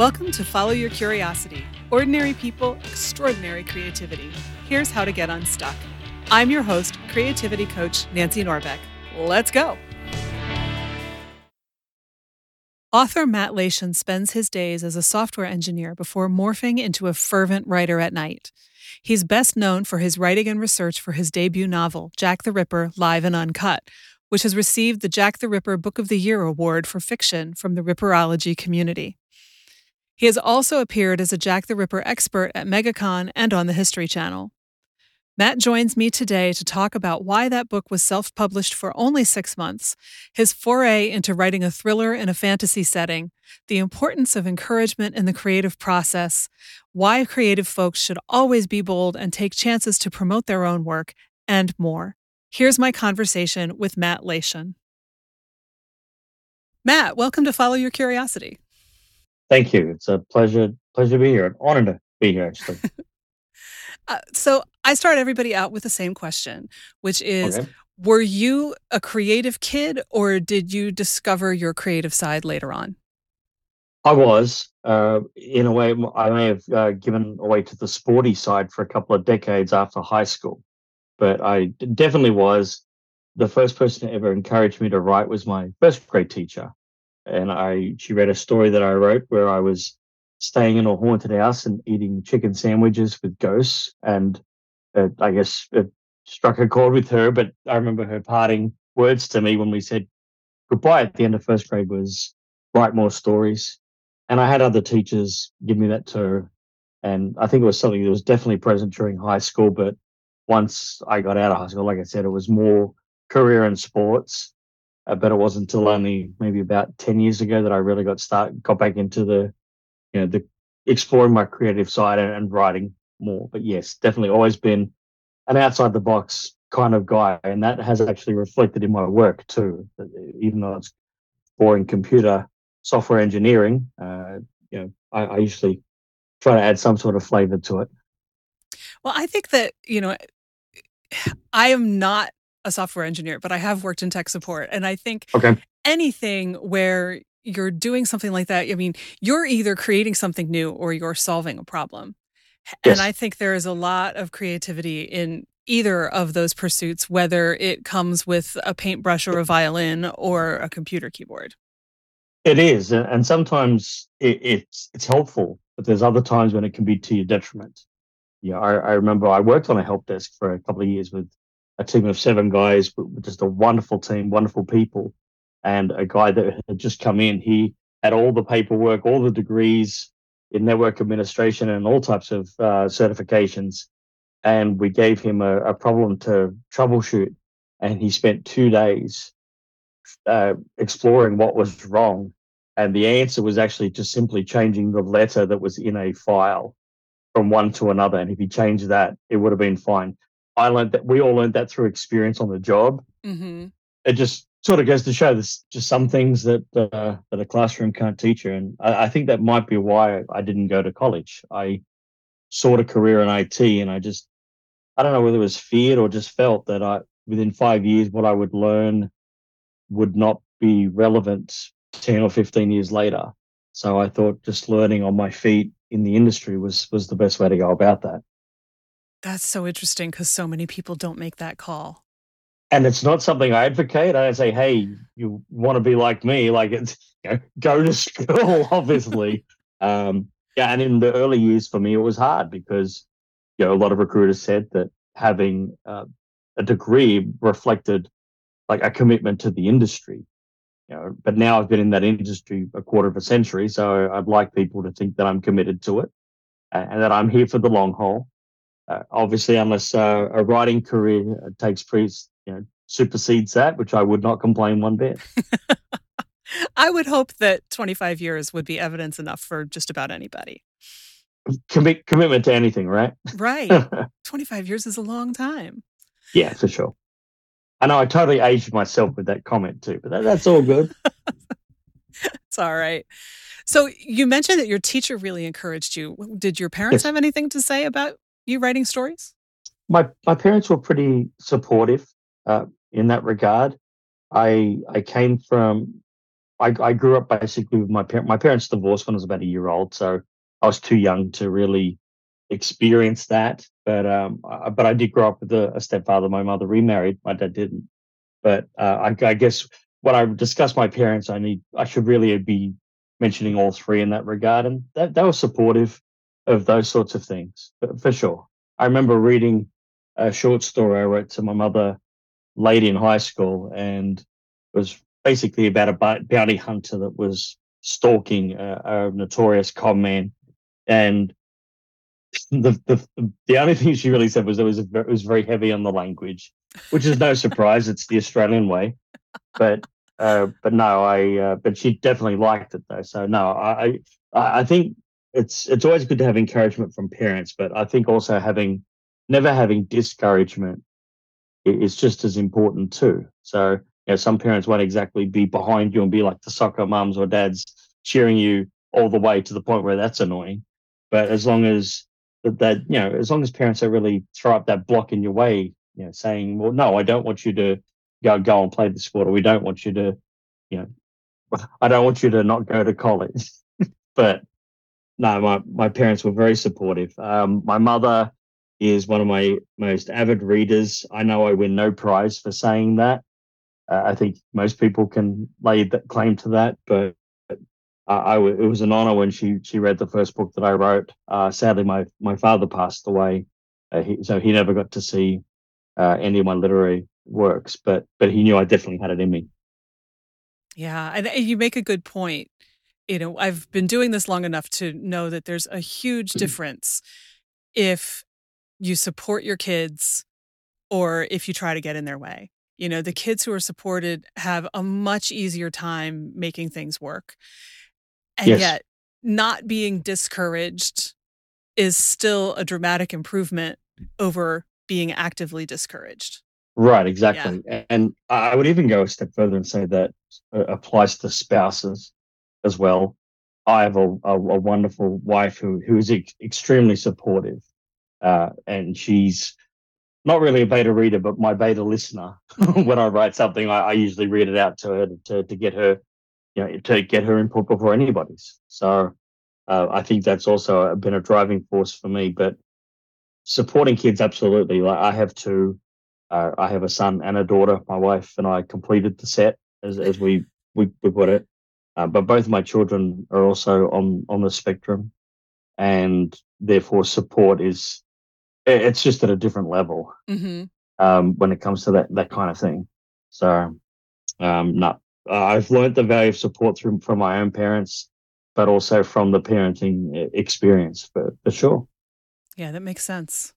Welcome to Follow Your Curiosity Ordinary People, Extraordinary Creativity. Here's how to get unstuck. I'm your host, creativity coach Nancy Norbeck. Let's go. Author Matt Lation spends his days as a software engineer before morphing into a fervent writer at night. He's best known for his writing and research for his debut novel, Jack the Ripper Live and Uncut, which has received the Jack the Ripper Book of the Year award for fiction from the Ripperology community. He has also appeared as a Jack the Ripper expert at MegaCon and on the History Channel. Matt joins me today to talk about why that book was self published for only six months, his foray into writing a thriller in a fantasy setting, the importance of encouragement in the creative process, why creative folks should always be bold and take chances to promote their own work, and more. Here's my conversation with Matt Lation. Matt, welcome to Follow Your Curiosity. Thank you. It's a pleasure pleasure to be here. An honor to be here, actually. Uh, so I start everybody out with the same question, which is Okay. Were you a creative kid or did you discover your creative side later on? I was, uh, in a way, I may have uh, given away to the sporty side for a couple of decades after high school, but I definitely was. The first person to ever encourage me to write was my first grade teacher, and I she read a story that I wrote where I was staying in a haunted house and eating chicken sandwiches with ghosts, and I guess it struck a chord with her. But I remember her parting words to me when we said goodbye at the end of first grade was write more stories. And I had other teachers give me that too. And I think it was something that was definitely present during high school. But once I got out of high school, like I said, it was more career in sports. Uh, but it wasn't until only maybe about 10 years ago that I really got start got back into the, you know, the exploring my creative side and, and writing more. But yes, definitely always been an outside the box kind of guy. And that has actually reflected in my work too. Uh, Even though it's boring computer software engineering, uh, you know, I, I usually try to add some sort of flavor to it. Well, I think that, you know, I am not a software engineer, but I have worked in tech support. And I think Okay. anything where you're doing something like that, I mean, you're either creating something new or you're solving a problem. And I think there is a lot of creativity in either of those pursuits, whether it comes with a paintbrush or a violin or a computer keyboard. It is, and and sometimes it, it's it's helpful, but there's other times when it can be to your detriment. Yeah, I, I remember I worked on a help desk for a couple of years with a team of seven guys, just a wonderful team, wonderful people, and a guy that had just come in. He had all the paperwork, all the degrees in network administration, and all types of uh, certifications. And we gave him a, a problem to troubleshoot, and he spent two days uh, exploring what was wrong. And the answer was actually just simply changing the letter that was in a file from one to another. And if he changed that, it would have been fine. I learned that we all learned that through experience on the job. hmm It just sort of goes to show there's just some things that uh, that a classroom can't teach you. And I, I think that might be why I didn't go to college. I sought a career in IT, and I just I don't know whether it was feared or just felt that I within five years what I would learn would not be relevant 10 or 15 years later. So I thought just learning on my feet in the industry was was the best way to go about that. That's so interesting because so many people don't make that call. And it's not something I advocate. I say, hey, you want to be like me, like it's you know, go to school, obviously. um, yeah, and in the early years for me, it was hard because you know a lot of recruiters said that having uh, a degree reflected like a commitment to the industry. You know, but now I've been in that industry a quarter of a century, so I'd like people to think that I'm committed to it and that I'm here for the long haul. Uh, obviously, unless uh, a writing career takes pre, you know, supersedes that, which I would not complain one bit. I would hope that 25 years would be evidence enough for just about anybody. Commit commitment to anything, right? Right. 25 years is a long time. yeah, for sure. I know I totally aged myself with that comment too, but that, that's all good. It's all right. So you mentioned that your teacher really encouraged you. Did your parents Yes. have anything to say about you writing stories? my my parents were pretty supportive uh, in that regard. I I came from I, I grew up basically with my parent. My parents divorced when I was about a year old, so I was too young to really experience that. But um, I, but I did grow up with a, a, stepfather. My mother remarried. My dad didn't. But uh, I, I guess when I discuss my parents, I need I should really be mentioning all three in that regard, and that they were supportive of those sorts of things for, sure. I remember reading a short story I wrote to my mother late in high school, and it was basically about a bounty hunter that was stalking a, a notorious con man, and the, the the only thing she really said was it was a, it was very heavy on the language, which is no surprise. It's the Australian way, but uh, but no, I uh, but she definitely liked it though. So no, I I think it's it's always good to have encouragement from parents, but I think also having never having discouragement is just as important too. So you know, some parents won't exactly be behind you and be like the soccer mums or dads cheering you all the way to the point where that's annoying. But as long as that, that you know, as long as parents are really throw up that block in your way, you know, saying, "Well, no, I don't want you to go go and play the sport, or we don't want you to, you know, I don't want you to not go to college." but no, my my parents were very supportive. Um, my mother is one of my most avid readers. I know I win no prize for saying that. Uh, I think most people can lay that claim to that, but I, it was an honor when she she read the first book that I wrote. Uh, sadly, my my father passed away, uh, he, so he never got to see uh, any of my literary works. But but he knew I definitely had it in me. Yeah, and you make a good point. You know, I've been doing this long enough to know that there's a huge mm. difference if you support your kids or if you try to get in their way. You know, the kids who are supported have a much easier time making things work. And yes. yet, not being discouraged is still a dramatic improvement over being actively discouraged. Right, exactly. Yeah. And I would even go a step further and say that uh, applies to spouses as well. I have a, a, a wonderful wife who who is ex- extremely supportive, uh, and she's not really a beta reader, but my beta listener. when I write something, I, I, usually read it out to her to, to get her you know, to get her input before anybody's. So uh, I think that's also been a driving force for me. But supporting kids, absolutely. Like I have two. Uh, I have a son and a daughter. My wife and I completed the set, as as we we, we put it. Uh, but both my children are also on on the spectrum, and therefore support is it's just at a different level mm-hmm. um, when it comes to that that kind of thing. So, um, no, uh, I've learned the value of support through from my own parents, but also from the parenting experience for, for sure. Yeah, that makes sense.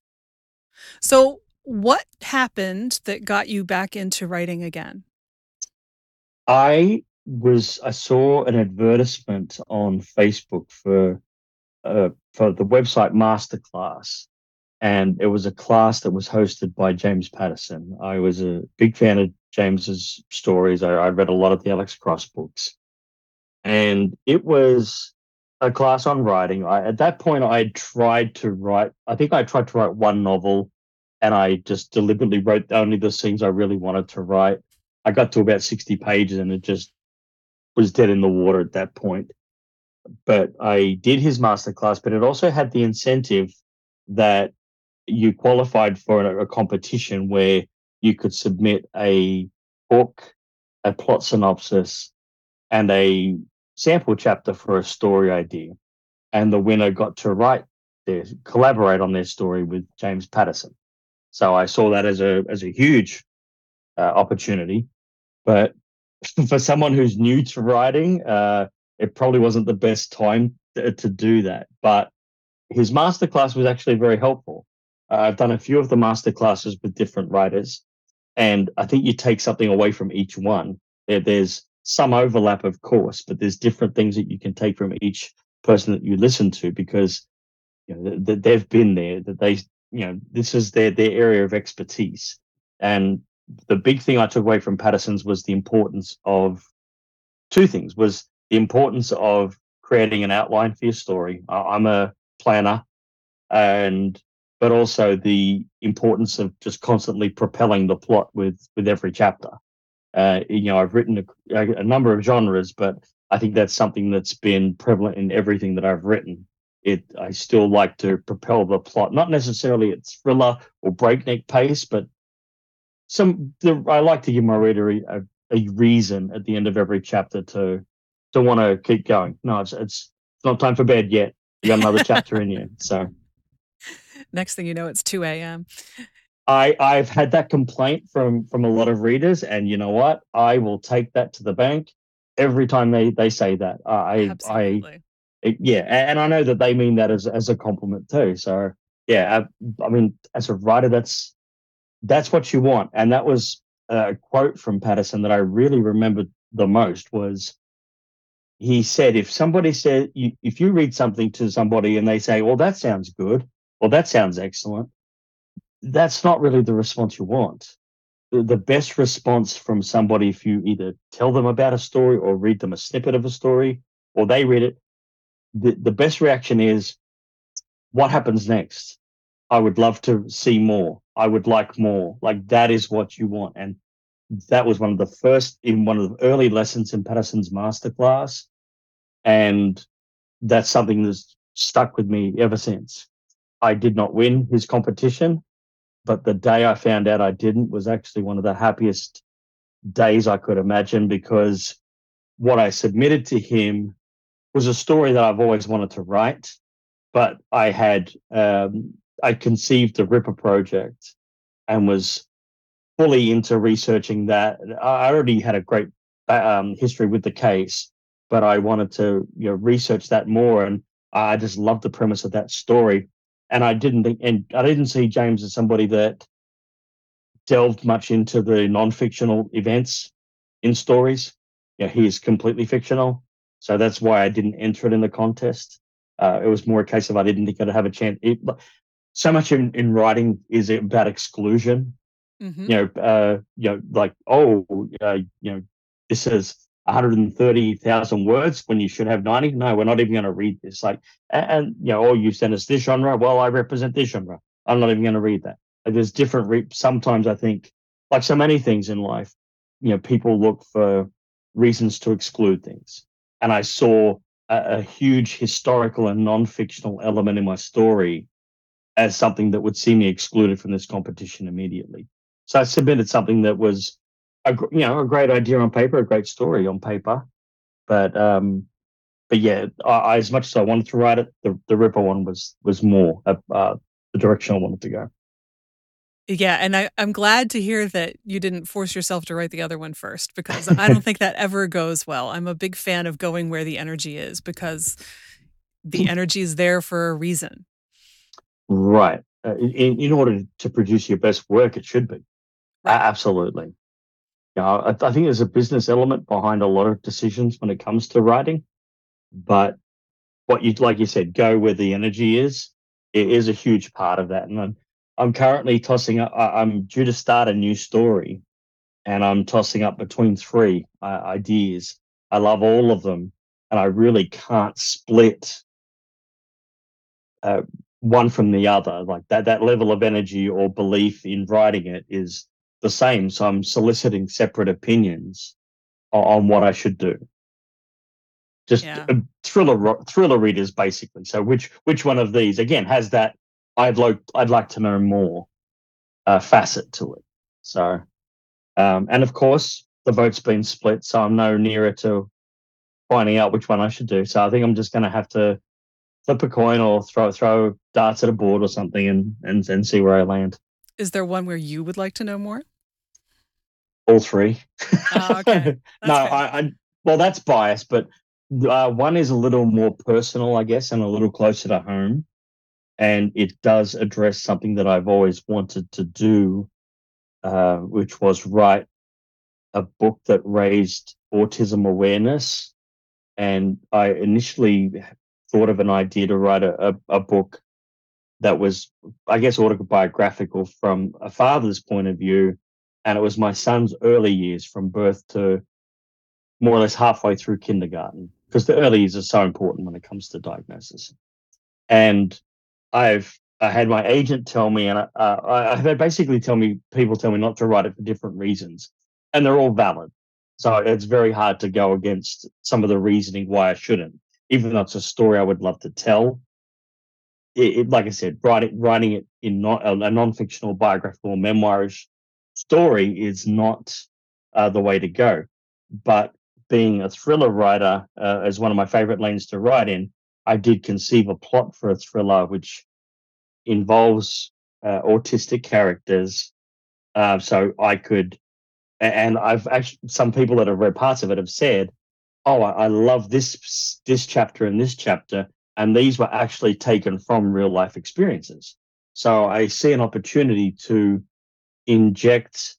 So, what happened that got you back into writing again? I was I saw an advertisement on Facebook for uh, for the website Masterclass, and it was a class that was hosted by James Patterson. I was a big fan of James's stories. I, I read a lot of the Alex Cross books, and it was a class on writing. I, at that point, I tried to write. I think I tried to write one novel, and I just deliberately wrote only the scenes I really wanted to write. I got to about sixty pages, and it just was dead in the water at that point. But I did his masterclass, but it also had the incentive that you qualified for a, competition where you could submit a book, a plot synopsis, and a sample chapter for a story idea. And the winner got to write their collaborate on their story with James Patterson. So I saw that as a as a huge uh, opportunity. But for someone who's new to writing, uh, it probably wasn't the best time to, to do that. But his masterclass was actually very helpful uh, I've done a few of the master classes with different writers, and I think you take something away from each one. There, there's some overlap, of course, but there's different things that you can take from each person that you listen to because you know that they've been there, that they you know this is their their area of expertise. And the big thing I took away from Patterson's was the importance of two things: was the importance of creating an outline for your story. I'm a planner, and but also the importance of just constantly propelling the plot with with every chapter. Uh, you know, I've written a, a, number of genres, but I think that's something that's been prevalent in everything that I've written. It I still like to propel the plot, not necessarily at thriller or breakneck pace, but some. The, I like to give my reader a, a reason at the end of every chapter to to want to keep going. No, it's it's not time for bed yet. You got another chapter in you. So next thing you know, it's two a.m. I I've had that complaint from from a lot of readers, and you know what? I will take that to the bank every time they they say that. I Absolutely. I yeah, and I know that they mean that as as a compliment too. So yeah, I, I mean, as a writer, that's that's what you want, and that was a quote from Patterson that I really remembered the most was he said if somebody said you, if you read something to somebody and they say well that sounds good well that sounds excellent that's not really the response you want. The, the best response from somebody if you either tell them about a story or read them a snippet of a story or they read it the, the best reaction is what happens next? I would love to see more i would like more like that is what you want and that was one of the first in one of the early lessons in Patterson's masterclass. And that's something that's stuck with me ever since. I did not win his competition, but the day I found out I didn't was actually one of the happiest days I could imagine because what I submitted to him was a story that I've always wanted to write, but I had um, I conceived the Ripper project and was fully into researching that. I already had a great um, history with the case, but I wanted to you know research that more, and I just loved the premise of that story. And I didn't think, and I didn't see James as somebody that delved much into the non-fictional events in stories. Yeah, he is completely fictional, so that's why I didn't enter it in the contest. Uh, it was more a case of I didn't think I'd have a chance. It, so much in, in writing is about exclusion Mm-hmm. You know, uh, you know, like oh, uh, you know, this is 130,000 words when you should have 90. No, we're not even going to read this. Like, and, and, you know, oh, you sent us this genre. Well, I represent this genre. I'm not even going to read that. Like, there's different. Re- Sometimes I think, like so many things in life, you know, people look for reasons to exclude things. And I saw a, a huge historical and non-fictional element in my story as something that would see me excluded from this competition immediately. So I submitted something that was a you know a great idea on paper, a great story on paper, but um, but yeah, I, as much as I wanted to write it, the the Ripper one was was more uh, uh, the direction I wanted to go. Yeah, and I, I'm glad to hear that you didn't force yourself to write the other one first because I don't think that ever goes well. I'm a big fan of going where the energy is because the energy is there for a reason. Right. Uh, in, in order to produce your best work, it should be. Right. Absolutely. Yeah, I, I think there's a business element behind a lot of decisions when it comes to writing, but what you like you said, go where the energy is. It is a huge part of that, and I'm, I'm currently tossing up. I'm due to start a new story, and I'm tossing up between three uh, ideas. I love all of them, and I really can't split uh, one from the other. Like that, that level of energy or belief in writing it is the same. So I'm soliciting separate opinions on, on what I should do. Just yeah. thriller thriller readers, basically. So which which one of these again has that? I'd like I'd like to know more uh, facet to it. So, um, and of course the vote's been split, so I'm no nearer to finding out which one I should do. So I think I'm just going to have to flip a coin or throw throw darts at a board or something and and, and see where I land. Is there one where you would like to know more? All three. Oh, okay. no, I, I, well, that's biased, but uh, one is a little more personal, I guess, and a little closer to home, and it does address something that I've always wanted to do, uh, which was write a book that raised autism awareness. And I initially thought of an idea to write a, a, a book that was, I guess, autobiographical from a father's point of view and it was my son's early years from birth to more or less halfway through kindergarten because the early years are so important when it comes to diagnosis. And I've I had my agent tell me, and uh, I, I, they basically tell me people tell me not to write it for different reasons. and they're all valid. So it's very hard to go against some of the reasoning why I shouldn't, even though it's a story I would love to tell. It, it, like I said, writing writing it in not a, non-fictional biographical memoirish story is not uh, the way to go. But being a thriller writer uh, is one of my favorite lanes to write in. I did conceive a plot for a thriller which involves uh, autistic characters, uh, so I could. And I've actually some people that have read parts of it have said, "Oh, I, love this this chapter and this chapter," and these were actually taken from real life experiences. So I see an opportunity to inject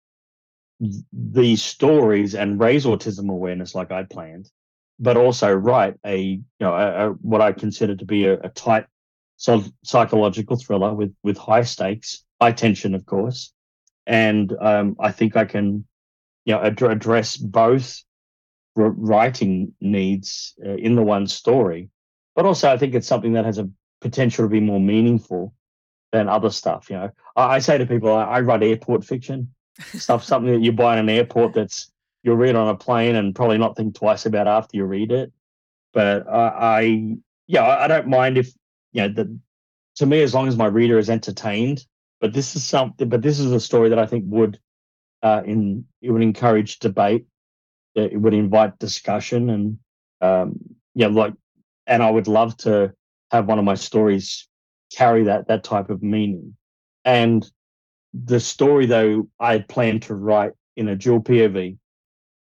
these stories and raise autism awareness like I planned, but also write a you know a, a, what I consider to be a, a tight so psychological thriller with with high stakes, high tension, of course, and um, I think I can you know ad- address both writing needs uh, in the one story, but also I think it's something that has a potential to be more meaningful than other stuff. You know, I, I say to people, I, I write airport fiction stuff, something that you buy in an airport that's you'll read on a plane and probably not think twice about after you read it. But I, I yeah, I, don't mind if you know the, to me as long as my reader is entertained. But this is something. But this is a story that I think would uh, in it would encourage debate. It would invite discussion and um, yeah, like, and I would love to have one of my stories carry that that type of meaning. And the story, though, I had planned to write in a dual POV,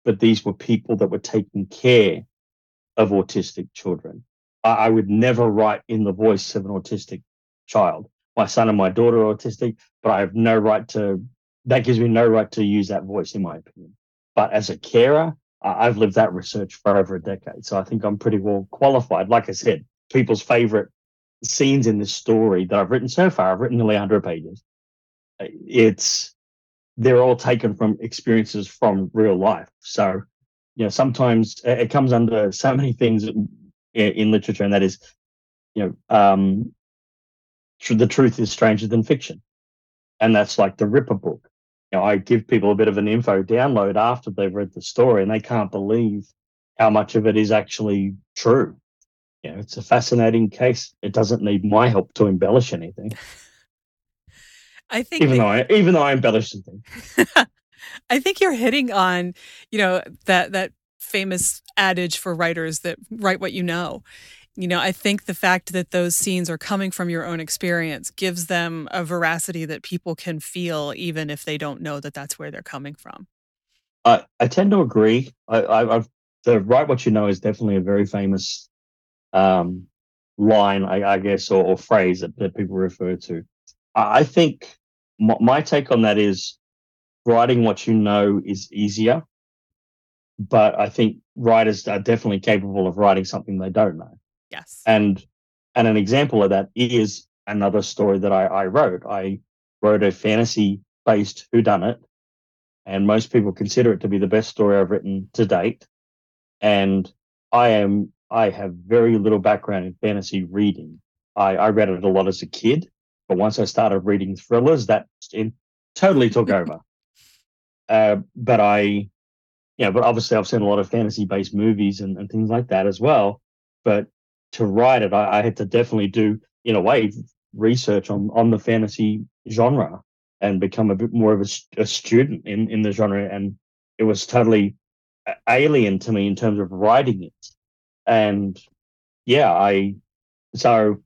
but these were people that were taking care of autistic children. I, I would never write in the voice of an autistic child. My son and my daughter are autistic, but I have no right to, that gives me no right to use that voice, in my opinion. But as a carer, I've lived that research for over a decade. So I think I'm pretty well qualified. Like I said, people's favorite scenes in this story that I've written so far, I've written nearly 100 pages, it's they're all taken from experiences from real life. So, you know, sometimes it comes under so many things in, literature, and that is, you know, um, the truth is stranger than fiction, and that's like the Ripper book. You know, I give people a bit of an info download after they've read the story, and they can't believe how much of it is actually true. You know, it's a fascinating case. It doesn't need my help to embellish anything. I think even though I even though I embellish something. I think you're hitting on, you know, that that famous adage for writers that write what you know. You know, I think the fact that those scenes are coming from your own experience gives them a veracity that people can feel, even if they don't know that that's where they're coming from. I, I tend to agree. I, I, I've, the write what you know is definitely a very famous um, line, I, I guess, or, or phrase that, that people refer to. I think my, my take on that is writing what you know is easier, but I think writers are definitely capable of writing something they don't know. Yes. And and an example of that is another story that I, I wrote. I wrote a fantasy based whodunit, and most people consider it to be the best story I've written to date. And I am I have very little background in fantasy reading. I, I read it a lot as a kid, but once I started reading thrillers, that it totally took over. Uh, but I, yeah, but obviously I've seen a lot of fantasy based movies and, and things like that as well. But to write it, I, I had to definitely do, in a way, research on, on the fantasy genre and become a bit more of a, a student in, in the genre. And it was totally alien to me in terms of writing it. And yeah, I, so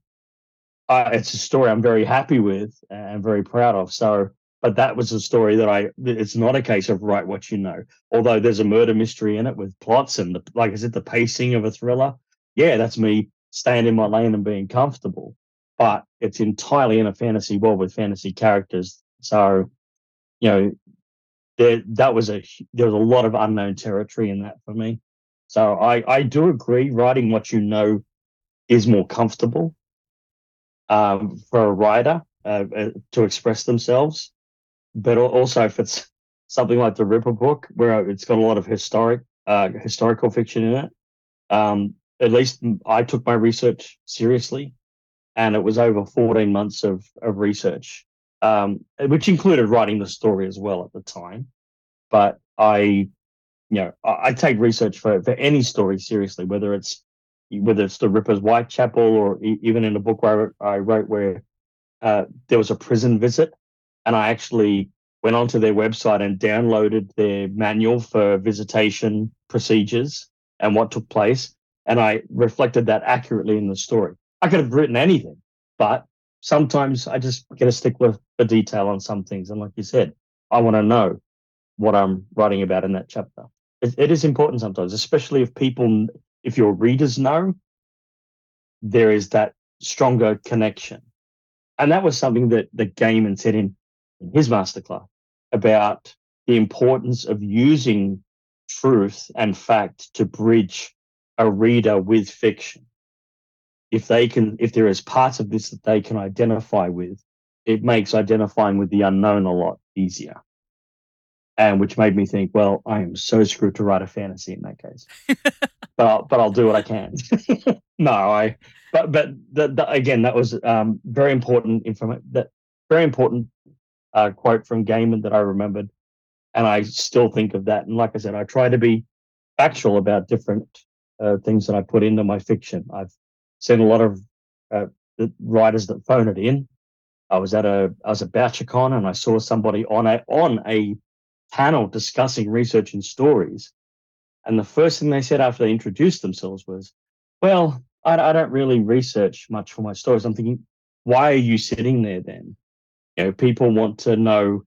it's a story I'm very happy with and very proud of. So, but that was a story that I. It's not a case of write what you know. Although there's a murder mystery in it with plots and the, like I said, the pacing of a thriller. Yeah, that's me staying in my lane and being comfortable. But it's entirely in a fantasy world with fantasy characters. So, you know, there that was a there was a lot of unknown territory in that for me. So I I do agree. Writing what you know is more comfortable um, for a writer uh, uh, to express themselves, but also if it's something like the Ripper book, where it's got a lot of historic uh, historical fiction in it. Um, at least I took my research seriously, and it was over 14 months of of research, um, which included writing the story as well at the time. But I, you know, I, I take research for, for any story seriously, whether it's whether it's the Ripper's Whitechapel or e- even in a book where I wrote, where uh, there was a prison visit, and I actually went onto their website and downloaded their manual for visitation procedures and what took place, and I reflected that accurately in the story. I could have written anything, but sometimes I just get to stick with the detail on some things. And like you said, I want to know what I'm writing about in that chapter. It, it is important sometimes, especially if people, if your readers know, there is that stronger connection. And that was something that the Gaiman said in, in his masterclass about the importance of using truth and fact to bridge a reader with fiction. If they can if there is parts of this that they can identify with it makes identifying with the unknown a lot easier. And which made me think well i am so screwed to write a fantasy in that case. But I'll, but I'll do what i can. No i but but the, the, again that was um, very important information that very important uh, quote from Gaiman that i remembered. And i still think of that. And like i said i try to be factual about different uh, things that i put into my fiction i've seen a lot of uh, writers that phone it in. I was at a I was at BoucherCon and I saw somebody on a on a panel discussing research and stories, and the first thing they said after they introduced themselves was, "Well, I, I don't really research much for my stories." I'm thinking, why are you sitting there then? You know, people want to know.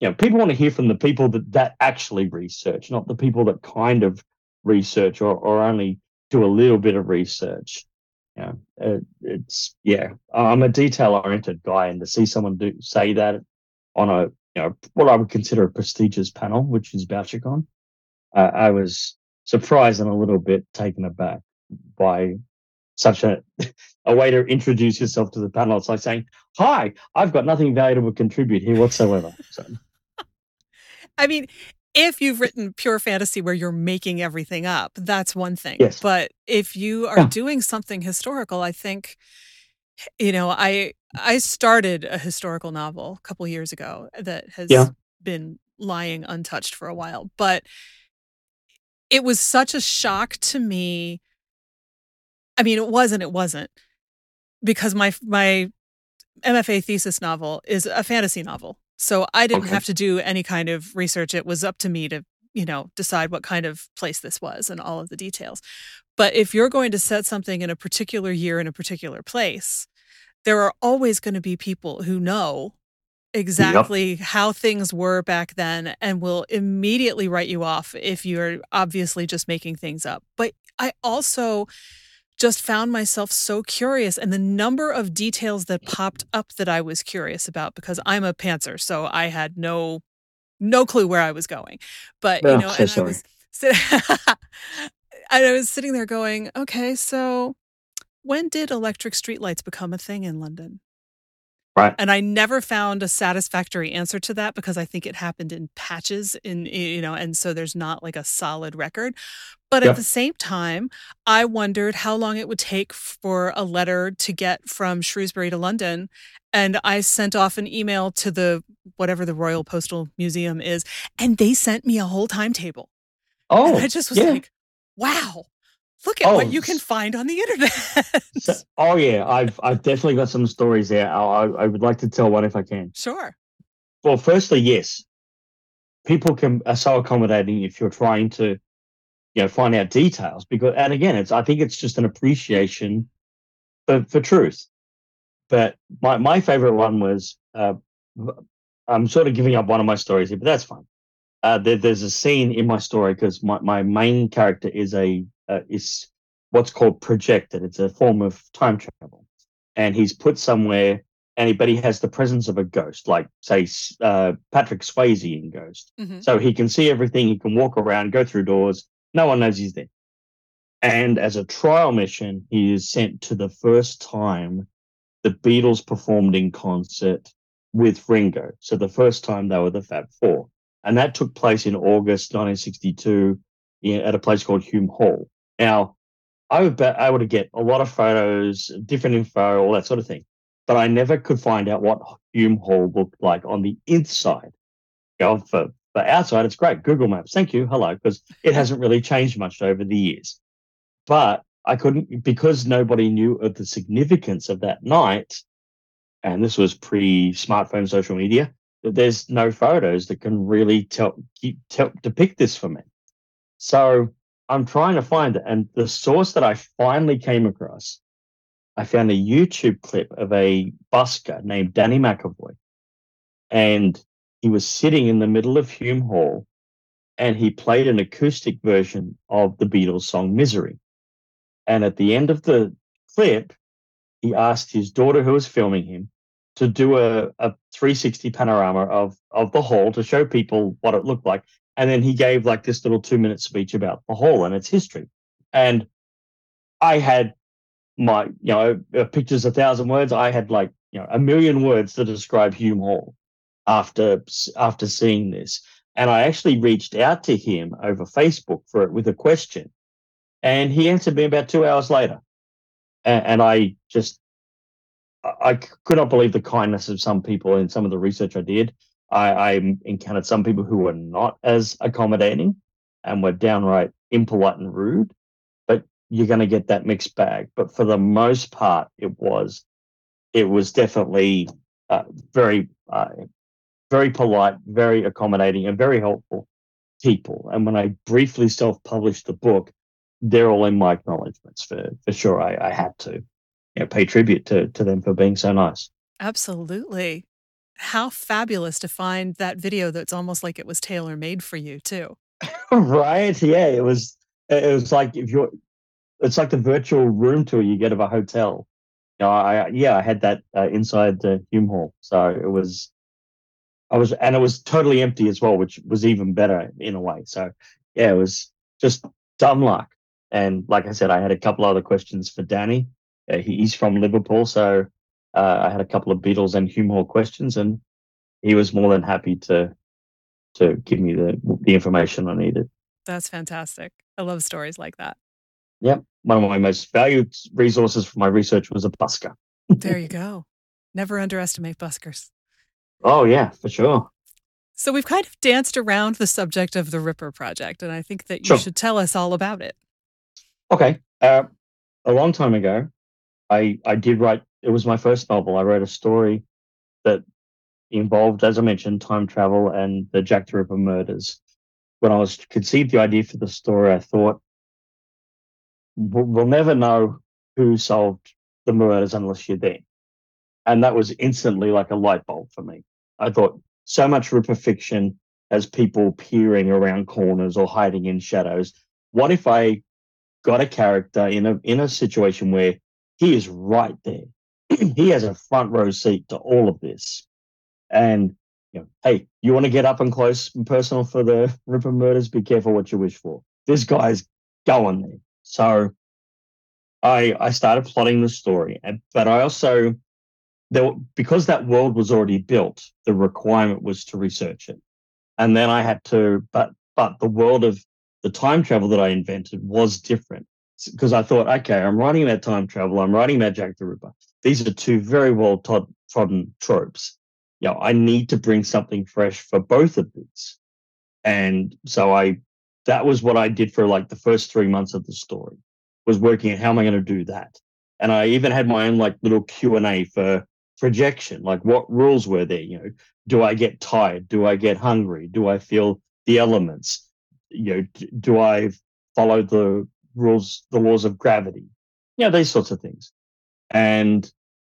You know, people want to hear from the people that that actually research, not the people that kind of research or, or only do a little bit of research. Yeah, uh, it's yeah. I'm a detail oriented guy, and to see someone do say that on a you know what I would consider a prestigious panel, which is BoucherCon, uh, I was surprised and a little bit taken aback by such a a way to introduce yourself to the panel. It's like saying, "Hi, I've got nothing valuable to contribute here whatsoever." So. I mean, if you've written pure fantasy where you're making everything up, that's one thing. Yes. But if you are Yeah. doing something historical, I think you know, I I started a historical novel a couple years ago that has Yeah. been lying untouched for a while, but it was such a shock to me. I mean, it wasn't it wasn't because my my MFA thesis novel is a fantasy novel. So I didn't Okay. have to do any kind of research. It was up to me to, you know, decide what kind of place this was and all of the details. But if you're going to set something in a particular year in a particular place, there are always going to be people who know exactly how things were back then and will immediately write you off if you're obviously just making things up. But I also just found myself so curious and the number of details that popped up that I was curious about because I'm a pantser, so I had no no clue where I was going. But you Oh, know, so and I was sit- and I was sitting there going, okay, so when did electric streetlights become a thing in London? Right. And I never found a satisfactory answer to that because I think it happened in patches in you know and so there's not like a solid record. But at the same time, I wondered how long it would take for a letter to get from Shrewsbury to London and I sent off an email to the whatever the Royal Postal Museum is and they sent me a whole timetable. And Oh, I just was yeah. like, wow. Look at what Oh, you can find on the internet. So, oh yeah, I've I've definitely got some stories there. I, I I would like to tell one if I can. sure. Well, firstly, yes, people can are so accommodating if you're trying to, you know, find out details. Because and again, it's I think it's just an appreciation for for truth. But my my favorite one was uh, I'm sort of giving up one of my stories here, but that's fine. Uh, there, there's a scene in my story because my, my main character is a uh, is what's called projected. It's a form of time travel, and he's put somewhere, and he, but he has the presence of a ghost, like say uh, Patrick Swayze in Ghost. hmm So he can see everything. He can walk around, go through doors. No one knows he's there. And as a trial mission, he is sent to the first time the Beatles performed in concert with Ringo. So the first time they were the Fab Four. And that took place in August 1962 at a place called Hulme Hall. Now, I would bet I would get a lot of photos, different info, all that sort of thing. But I never could find out what Hulme Hall looked like on the inside of the But outside, it's great. Google Maps, thank you, hello, because it hasn't really changed much over the years. But I couldn't because nobody knew of the significance of that night, and this was pre-smartphone social media. That there's no photos that can really tell, tell depict this for me. So I'm trying to find it, and the source that I finally came across, I found a YouTube clip of a busker named Danny McAvoy, and he was sitting in the middle of Hulme Hall, and he played an acoustic version of the Beatles song "Misery." And at the end of the clip, he asked his daughter, who was filming him, to do a, a 360 panorama of, of the hall to show people what it looked like. And then he gave like this little two minute speech about the hall and its history. And I had my, you know, a picture's a thousand words. I had like, you know, a million words to describe Hulme Hall after after seeing this. And I actually reached out to him over Facebook for it with a question. And he answered me about two hours later. And, and I just, I could not believe the kindness of some people in some of the research I did. I, I encountered some people who were not as accommodating and were downright impolite and rude. But you're going to get that mixed bag. But for the most part, it was, it was definitely uh, very, uh, very polite, very accommodating, and very helpful people. And when I briefly self-published the book, they're all in my acknowledgements for for sure. I, I had to you know, pay tribute to to them for being so nice. Absolutely. How fabulous to find that video that's almost like it was tailor made for you too. right? Yeah, it was. It was like if you're, it's like the virtual room tour you get of a hotel. You know, I yeah, I had that uh, inside the Hulme Hall, so it was. I was, and it was totally empty as well, which was even better in a way. So, yeah, it was just dumb luck. And like I said, I had a couple other questions for Danny. Uh, he's from Liverpool, so uh, I had a couple of Beatles and Hulme questions, and he was more than happy to to give me the the information I needed. That's fantastic. I love stories like that. Yep, one of my most valued resources for my research was a busker. there you go. Never underestimate buskers. Oh yeah, for sure. So we've kind of danced around the subject of the Ripper Project, and I think that you sure. should tell us all about it. Okay. Uh, a long time ago, I I did write. It was my first novel. I wrote a story that involved, as I mentioned, time travel and the Jack the Ripper murders. When I was conceived the idea for the story, I thought we'll never know who solved the murders unless you're there, and that was instantly like a light bulb for me. I thought so much Ripper fiction has people peering around corners or hiding in shadows. What if I got a character in a in a situation where he is right there. he has a front row seat to all of this. And you know, hey, you want to get up and close and personal for the Ripper murders? Be careful what you wish for. This guy's going there. So I I started plotting the story, but I also there because that world was already built. The requirement was to research it, and then I had to. But but the world of the time travel that I invented was different because I thought, okay, I'm writing about time travel, I'm writing about Jack the Ripper. These are two very well trodden tropes. You know, I need to bring something fresh for both of these. And so I, that was what I did for like the first three months of the story, was working out how am I going to do that. And I even had my own like little Q and A for projection, like what rules were there? You know, do I get tired? Do I get hungry? Do I feel the elements? you know, do I follow the rules, the laws of gravity? You know, these sorts of things. And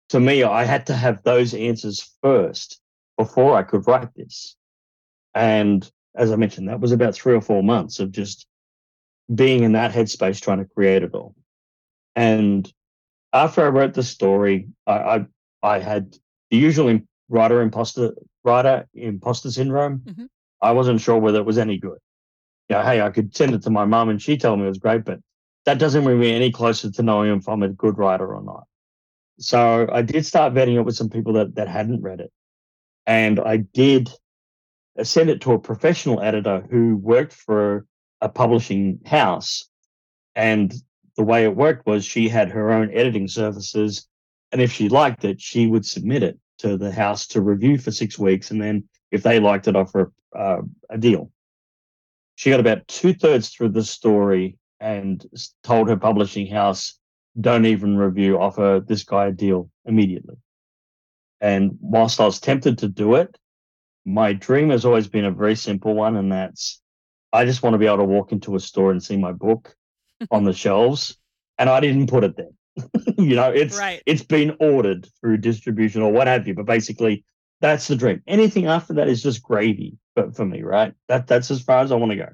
to me, I had to have those answers first before I could write this. And as I mentioned, that was about three or four months of just being in that headspace trying to create it all. And after I wrote the story, I I, I had the usual writer imposter writer imposter syndrome. Mm-hmm. I wasn't sure whether it was any good you know, hey, I could send it to my mum and she told me it was great, but that doesn't bring me any closer to knowing if I'm a good writer or not. So I did start vetting it with some people that, that hadn't read it. And I did send it to a professional editor who worked for a publishing house. And the way it worked was she had her own editing services. And if she liked it, she would submit it to the house to review for six weeks. And then if they liked it, offer uh, a deal. She got about two thirds through the story and told her publishing house, "Don't even review. Offer this guy a deal immediately." And whilst I was tempted to do it, my dream has always been a very simple one, and that's I just want to be able to walk into a store and see my book on the shelves, and I didn't put it there. you know, it's right. it's been ordered through distribution or what have you, but basically that's the dream. Anything after that is just gravy, but for me, right? That that's as far as I want to go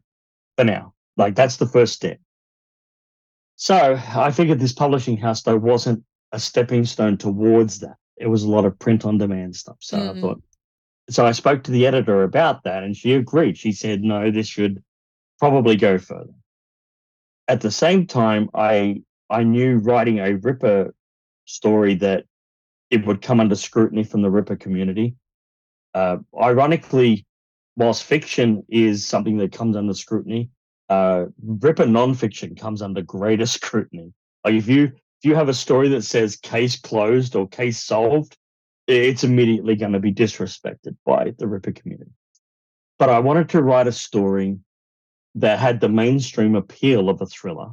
for now. Like that's the first step. So I figured this publishing house though wasn't a stepping stone towards that. It was a lot of print on demand stuff. So mm-hmm. I thought so I spoke to the editor about that and she agreed. She said, no, this should probably go further. At the same time, I I knew writing a Ripper story that it would come under scrutiny from the Ripper community. Uh, ironically, whilst fiction is something that comes under scrutiny, uh, Ripper nonfiction comes under greater scrutiny. Like if you if you have a story that says case closed or case solved, it's immediately going to be disrespected by the Ripper community. But I wanted to write a story that had the mainstream appeal of a thriller,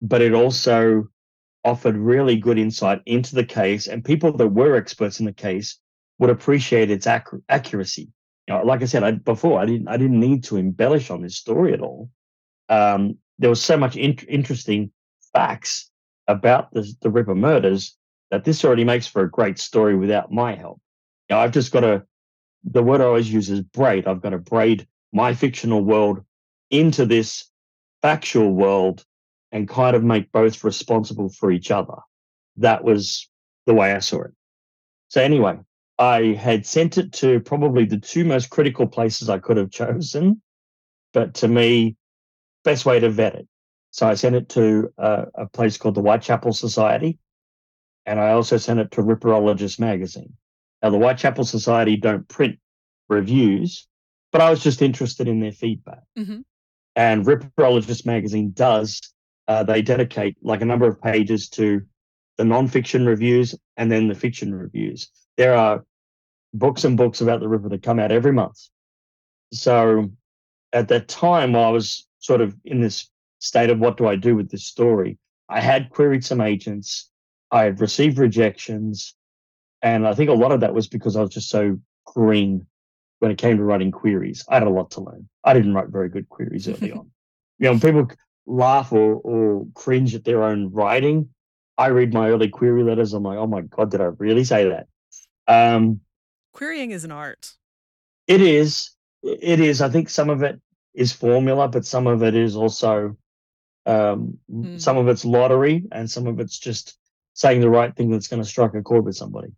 but it also offered really good insight into the case, and people that were experts in the case would appreciate its ac- accuracy. Know, like I said I, before, I didn't I didn't need to embellish on this story at all. Um, there was so much in- interesting facts about the, the Ripper murders that this already makes for a great story without my help. You know, I've just got to, the word I always use is braid. I've got to braid my fictional world into this factual world and kind of make both responsible for each other. That was the way I saw it. So, anyway, I had sent it to probably the two most critical places I could have chosen, but to me, best way to vet it. So I sent it to a, a place called the Whitechapel Society, and I also sent it to Ripperologist magazine. Now, the Whitechapel Society don't print reviews, but I was just interested in their feedback. Mm-hmm. And Ripperologist magazine does, uh, they dedicate like a number of pages to the nonfiction reviews and then the fiction reviews. There are books and books about the Ripper that come out every month. So at that time, I was sort of in this state of what do I do with this story? I had queried some agents. I had received rejections. And I think a lot of that was because I was just so green when it came to writing queries. I had a lot to learn. I didn't write very good queries early on. You know, people laugh or, or cringe at their own writing. I read my early query letters. I'm like, oh my God, did I really say that? Um, Querying is an art. It is. It is. I think some of it is formula, but some of it is also um, mm. some of it's lottery and some of it's just saying the right thing that's going to strike a chord with somebody.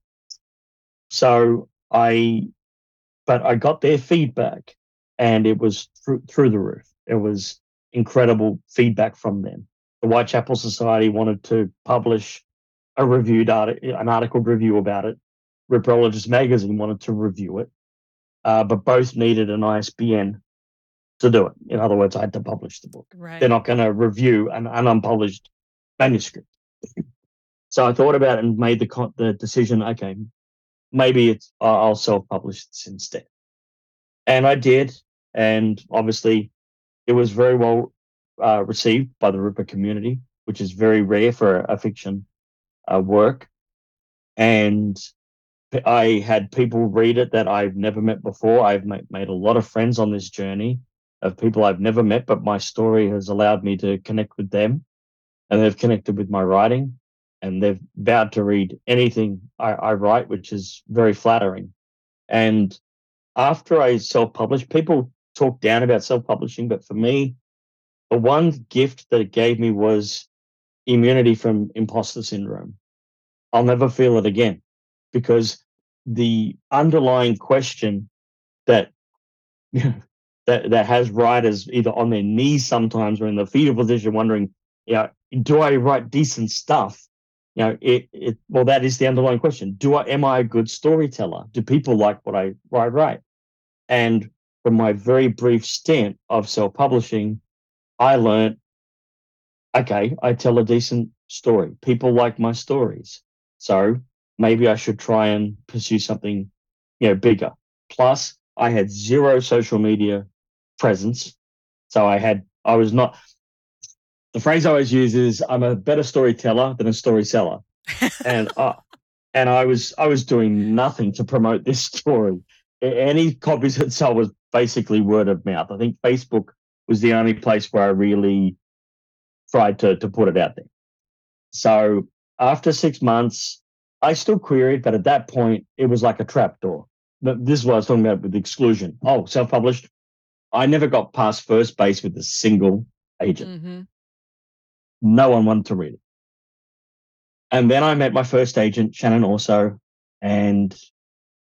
So I, but I got their feedback and it was through, through the roof. It was incredible feedback from them. The Whitechapel Society wanted to publish a reviewed article, an article review about it. Ripperologist magazine wanted to review it, uh, but both needed an ISBN to do it. In other words, I had to publish the book. Right. They're not going to review an, an unpublished manuscript. So I thought about it and made the the decision. Okay, maybe it's I'll self-publish this instead, and I did. And obviously, it was very well uh, received by the Ripper community, which is very rare for a, a fiction uh, work. And I had people read it that I've never met before. I've made, a lot of friends on this journey of people I've never met, but my story has allowed me to connect with them and they've connected with my writing and they've vowed to read anything I, I write, which is very flattering. And after I self published, people talk down about self publishing, but for me, the one gift that it gave me was immunity from imposter syndrome. I'll never feel it again because the underlying question that that that has writers either on their knees sometimes or in the fetal position wondering, you know, do I write decent stuff? You know, it, it well, that is the underlying question. Do I am I a good storyteller? Do people like what I, write write? And from my very brief stint of self-publishing, I learned, okay, I tell a decent story. People like my stories. So maybe I should try and pursue something, you know, bigger. Plus, I had zero social media presence. So I had, I was not, the phrase I always use is I'm a better storyteller than a story seller. and, uh, and I was, I was doing nothing to promote this story. Any copies that sell was basically word of mouth. I think Facebook was the only place where I really tried to, to put it out there. So after six months, I still queried, but at that point, it was like a trap door. This is what I was talking about with exclusion. Oh, self published. I never got past first base with a single agent. Mm-hmm. No one wanted to read it. And then I met my first agent, Shannon Orso, and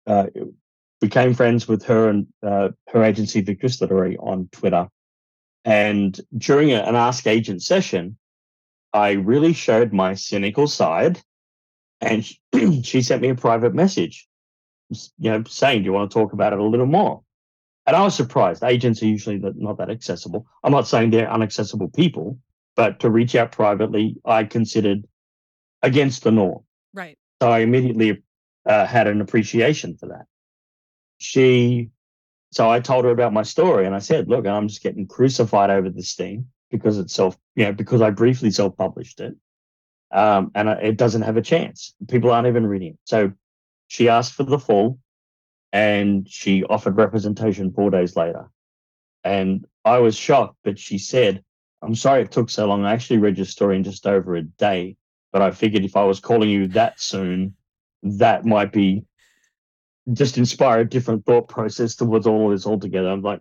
uh, became friends with her and uh, her agency, Victorious Literary, on Twitter. And during an Ask Agent session, I really showed my cynical side. And she, she sent me a private message, you know, saying, Do you want to talk about it a little more? And I was surprised. Agents are usually not that accessible. I'm not saying they're unaccessible people, but to reach out privately, I considered against the norm. Right. So I immediately uh, had an appreciation for that. She, so I told her about my story and I said, look, I'm just getting crucified over this thing because it's self, you know, because I briefly self published it. Um, and it doesn't have a chance. People aren't even reading it. So she asked for the full and she offered representation four days later. And I was shocked, but she said, I'm sorry it took so long. I actually read your story in just over a day, but I figured if I was calling you that soon, that might be just inspire a different thought process towards all of this altogether. I'm like,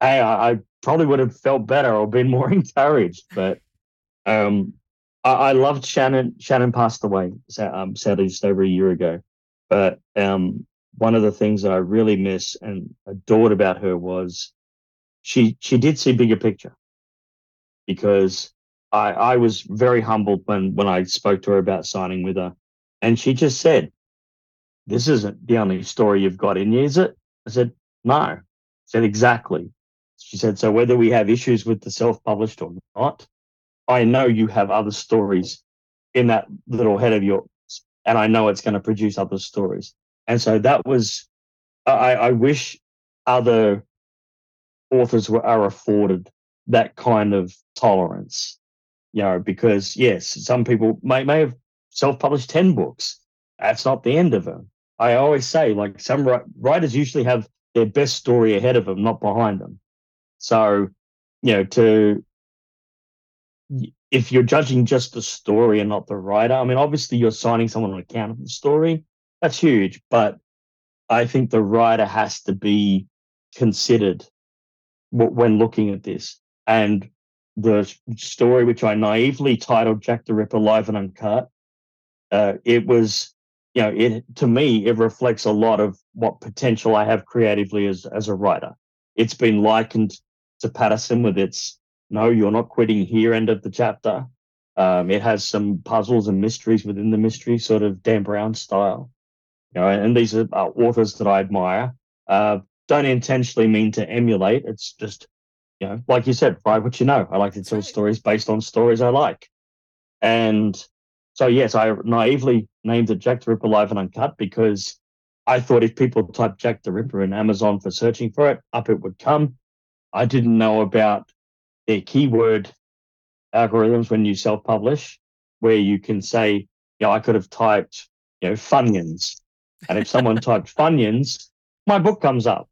hey, I, I probably would have felt better or been more encouraged, but um, I, I, loved Shannon. Shannon passed away um, sadly just over a year ago, but um, one of the things that I really miss and adored about her was she she did see bigger picture because I I was very humbled when when I spoke to her about signing with her, and she just said, "This isn't the only story you've got in you, is it?" I said, "No." I said exactly. She said, "So whether we have issues with the self-published or not, I know you have other stories in that little head of yours, and I know it's going to produce other stories." And so that was, I, I wish other authors were, are afforded that kind of tolerance, you know, because yes, some people may, may have self published 10 books. That's not the end of them. I always say, like, some writers usually have their best story ahead of them, not behind them. So, you know, to, if you're judging just the story and not the writer, I mean, obviously you're signing someone on account of the story, that's huge. But I think the writer has to be considered when looking at this. And the story, which I naively titled Jack the Ripper Live and Uncut, uh, it was, you know, it to me, it reflects a lot of what potential I have creatively as, as a writer. It's been likened to Patterson with its no, you're not quitting here end of the chapter. Um, it has some puzzles and mysteries within the mystery, sort of Dan Brown style. You know, and these are uh, authors that I admire. Uh, don't intentionally mean to emulate. It's just, you know, like you said, write what you know. I like to tell stories based on stories I like. And so, yes, I naively named it Jack the Ripper Live and Uncut because I thought if people typed Jack the Ripper in Amazon for searching for it, up it would come. I didn't know about their keyword algorithms when you self publish, where you can say, you know, I could have typed, you know, Funyuns and if someone typed Funyuns, my book comes up.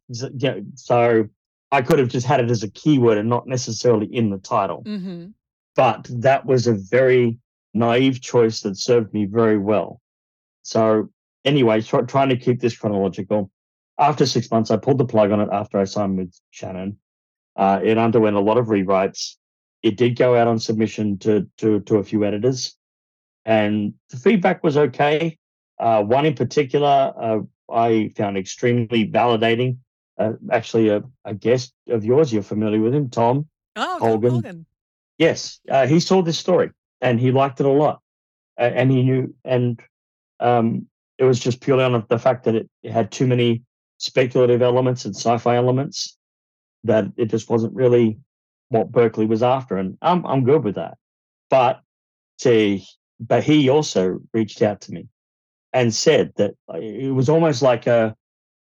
So I could have just had it as a keyword and not necessarily in the title. Mm-hmm. But that was a very naive choice that served me very well. So, anyway, try, trying to keep this chronological. After six months, I pulled the plug on it after I signed with Shannon. Uh, it underwent a lot of rewrites. It did go out on submission to, to, to a few editors, and the feedback was okay. Uh, one in particular, uh, I found extremely validating. Uh, actually, a, a, guest of yours, you're familiar with him, Tom oh, Hogan. Hogan. Yes, uh, he saw this story and he liked it a lot, and he knew, and um, it was just purely on the fact that it, it had too many speculative elements and sci-fi elements that it just wasn't really what Berkley was after, and I'm I'm good with that. But to, but he also reached out to me and said that it was almost like a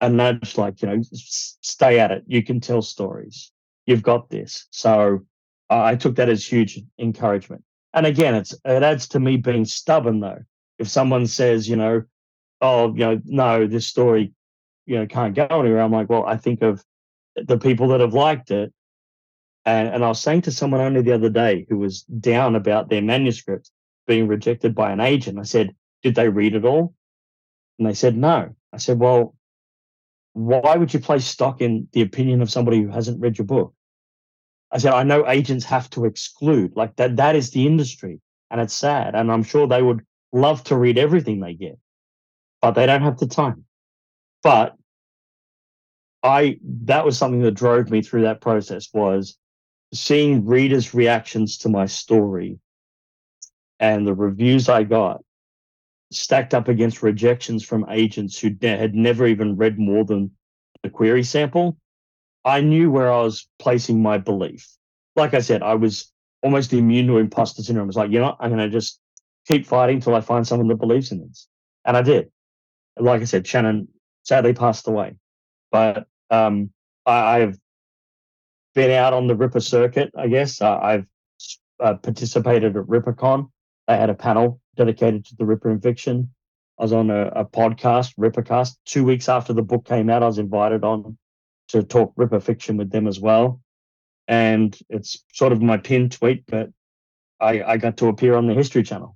a nudge like, you know, stay at it. You can tell stories. You've got this. So I took that as huge encouragement. And again, it's it adds to me being stubborn though. If someone says, you know, oh, you know, no, this story, you know, can't go anywhere, I'm like, well, I think of the people that have liked it. And, and I was saying to someone only the other day who was down about their manuscript being rejected by an agent. I said, did they read it all? And they said, no. I said, well, why would you place stock in the opinion of somebody who hasn't read your book? I said, I know agents have to exclude, like that, that is the industry and it's sad. And I'm sure they would love to read everything they get, but they don't have the time. But I, that was something that drove me through that process was seeing readers' reactions to my story and the reviews I got stacked up against rejections from agents who had never even read more than the query sample I knew where I was placing my belief. Like I said, I was almost immune to imposter syndrome. I was like, you know, I'm going to just keep fighting until I find someone that believes in this. And I did. Like I said, Shannon sadly passed away. But um, I, have been out on the Ripper circuit, I guess. Uh, I've uh, participated at RipperCon. They had a panel dedicated to the Ripper and fiction. I was on a, a podcast, Rippercast. Two weeks after the book came out, I was invited on to talk Ripper fiction with them as well. And it's sort of my pin tweet, but I, I got to appear on the History Channel.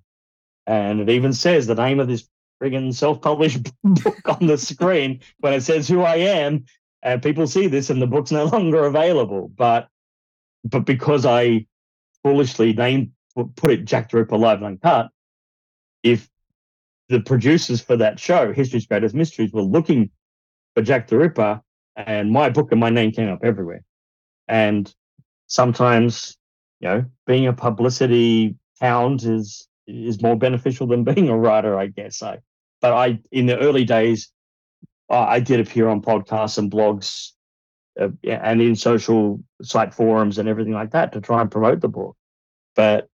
And it even says the name of this friggin' self published book on the screen when it says who I am. And people see this and the book's no longer available. But but because I foolishly named put it Jack the Ripper Live and Uncut, if the producers for that show, History's Greatest Mysteries, were looking for Jack the Ripper, and my book and my name came up everywhere. And sometimes, you know, being a publicity hound is is more beneficial than being a writer, I guess. I, but I, in the early days, I did appear on podcasts and blogs, uh, and in social site forums and everything like that to try and promote the book. But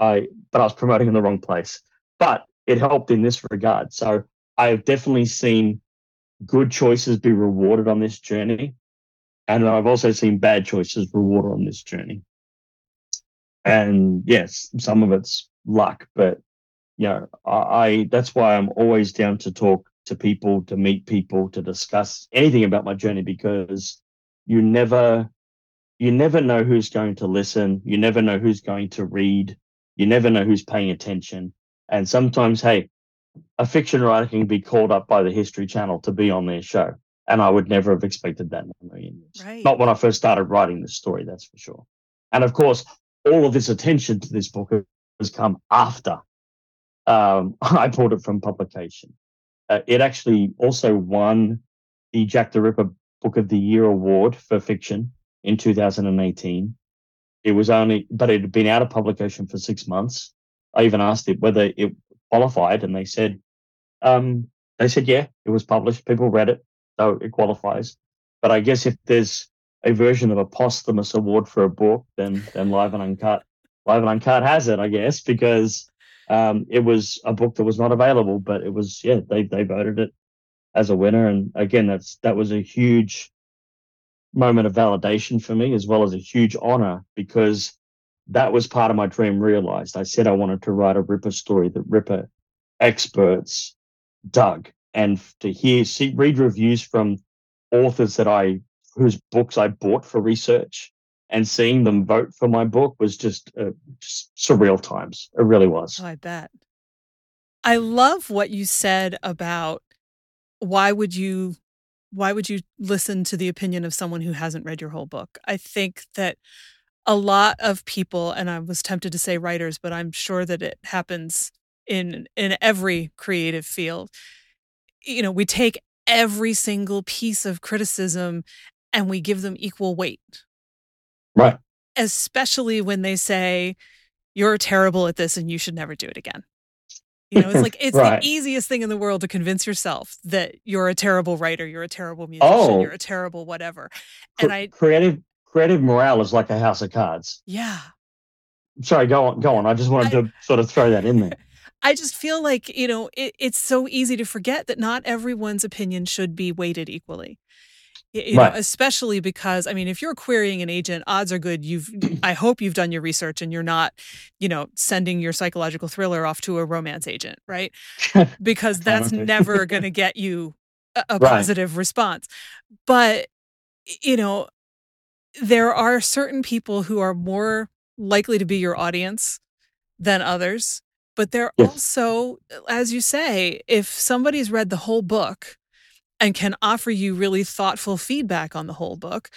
I, but I was promoting in the wrong place. But it helped in this regard. So I have definitely seen good choices be rewarded on this journey. And I've also seen bad choices rewarded on this journey. And yes, some of it's luck, but you know, I, I that's why I'm always down to talk to people, to meet people, to discuss anything about my journey because you never you never know who's going to listen, you never know who's going to read, you never know who's paying attention. And sometimes, hey, a fiction writer can be called up by the History Channel to be on their show. And I would never have expected that in a million years. Right. Not when I first started writing this story, that's for sure. And of course, all of this attention to this book has come after um, I bought it from publication. Uh, it actually also won the Jack the Ripper Book of the Year award for fiction in 2018. It was only, but it had been out of publication for six months. I even asked it whether it qualified, and they said, um, they said, yeah, it was published. People read it, so it qualifies. But I guess if there's a version of a posthumous award for a book, then then Live and Uncut, Live and Uncut has it, I guess, because um, it was a book that was not available, but it was yeah, they they voted it as a winner, and again, that's that was a huge moment of validation for me as well as a huge honor because that was part of my dream realized. I said I wanted to write a Ripper story that Ripper experts dug and to hear, see, read reviews from authors that I, whose books I bought for research and seeing them vote for my book was just, uh, just surreal times. It really was. Oh, I bet. I love what you said about why would you why would you listen to the opinion of someone who hasn't read your whole book? I think that a lot of people and i was tempted to say writers but i'm sure that it happens in in every creative field you know we take every single piece of criticism and we give them equal weight right especially when they say you're terrible at this and you should never do it again you know it's like it's right. the easiest thing in the world to convince yourself that you're a terrible writer you're a terrible musician oh. you're a terrible whatever and i creative creative morale is like a house of cards. Yeah. Sorry, go on, go on. I just wanted I, to sort of throw that in there. I just feel like, you know, it, it's so easy to forget that not everyone's opinion should be weighted equally. You right. know, especially because I mean, if you're querying an agent, odds are good you've I hope you've done your research and you're not, you know, sending your psychological thriller off to a romance agent, right? Because that's never going to get you a, a right. positive response. But you know, there are certain people who are more likely to be your audience than others. But there yes. also, as you say, if somebody's read the whole book and can offer you really thoughtful feedback on the whole book,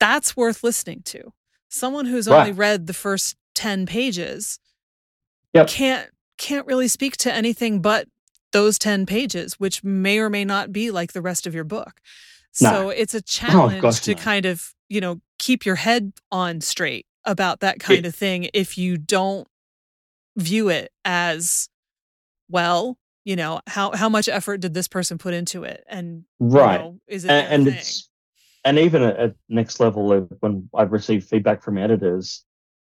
that's worth listening to. Someone who's right. only read the first 10 pages yep. can't can't really speak to anything but those 10 pages, which may or may not be like the rest of your book. So it's a oh, challenge oh, to no. kind of, you know, keep your head on straight about that kind it, of thing if you don't view it as well you know how how much effort did this person put into it? And right. you know, is it and, and it's and even at, at, next level of when i've received feedback from editors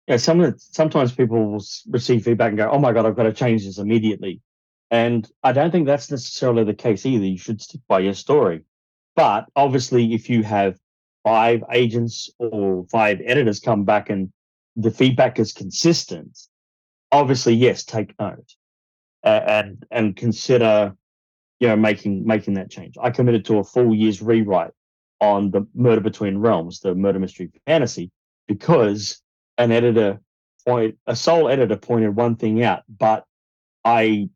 you know some sometimes people will receive feedback and go oh my god i've got to change this immediately. And i don't think that's necessarily the case either. You should stick by your story. But obviously if you have five agents or five editors come back and the feedback is consistent obviously yes take note and and consider you know making making that change. I committed to a full year's rewrite on the Murder Between Realms, the murder mystery fantasy, because an editor point a sole editor pointed one thing out, but I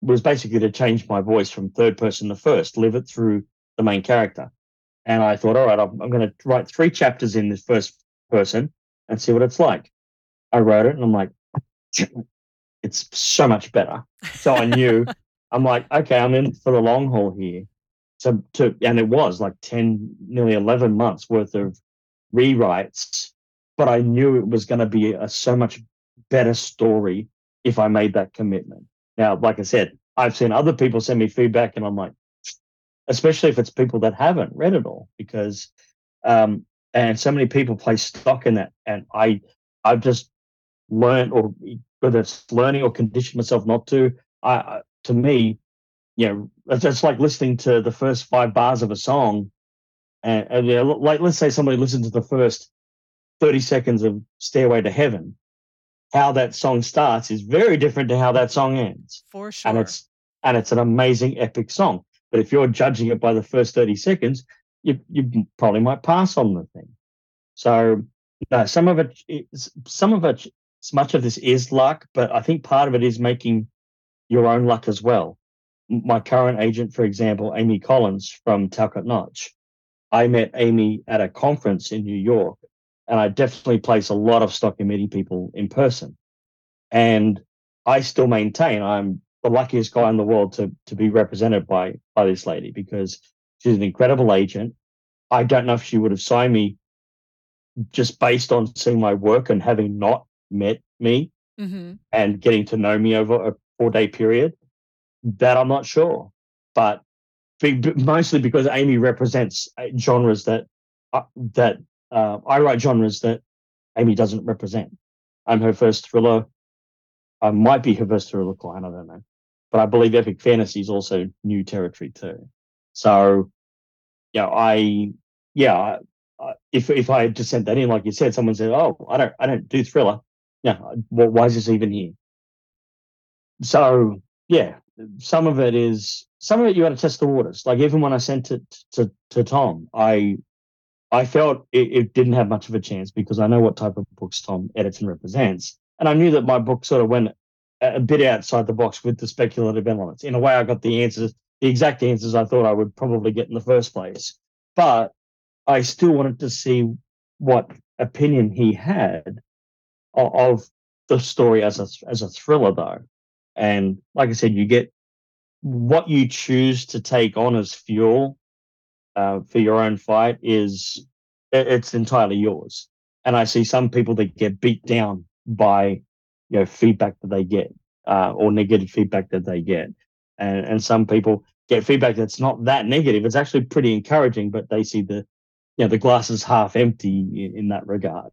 was basically to change my voice from third person to first, live it through the main character. And I thought, all right, I'm, I'm going to write three chapters in this first person and see what it's like. I wrote it and I'm like, it's so much better. So I knew I'm like, okay, I'm in for the long haul here. So to and it was like 10, nearly 11 months worth of rewrites, but I knew it was going to be a so much better story if I made that commitment. Now, like I said, I've seen other people send me feedback and I'm like, especially if it's people that haven't read it all, because um, and so many people place stock in that. And I I've just learned or whether it's learning or condition myself not to. I, to me, you know, it's just like listening to the first five bars of a song, and, and you know, like let's say somebody listened to the first thirty seconds of "Stairway to Heaven." How that song starts is very different to how that song ends. For sure, and it's and it's an amazing, epic song. But if you're judging it by the first thirty seconds, you you probably might pass on the thing. So no, some of it, some of it much of this is luck, but I think part of it is making your own luck as well. My current agent, for example, Amy Collins from Talcott Notch, I met Amy at a conference in New York, and I definitely place a lot of stock in meeting people in person. And I still maintain I'm the luckiest guy in the world to to be represented by by this lady because she's an incredible agent. I don't know if she would have signed me just based on seeing my work and having not met me mm-hmm. and getting to know me over a four day period, that I'm not sure. But mostly because Amy represents uh, genres that uh, that uh, I write genres that Amy doesn't represent. I'm her first thriller. I might be her first thriller client. I don't know, but I believe epic fantasy is also new territory too. So, yeah, I yeah, if if I had just sent that in, like you said, someone said, "Oh, I don't I don't do thriller," yeah, uh, well, why is this even here? So yeah, some of it is some of it you got to test the waters. Like even when I sent it to to Tom, I I felt it, it, didn't have much of a chance because I know what type of books Tom edits and represents, and I knew that my book sort of went a bit outside the box with the speculative elements. In a way, I got the answers, the exact answers I thought I would probably get in the first place, but I still wanted to see what opinion he had of, the story as a as a thriller though. And like I said, you get what you choose to take on as fuel uh, for your own fight is it's entirely yours. And I see some people that get beat down by you know feedback that they get uh, or negative feedback that they get, and and some people get feedback that's not that negative. It's actually pretty encouraging, but they see the you know the glass is half empty in, in that regard.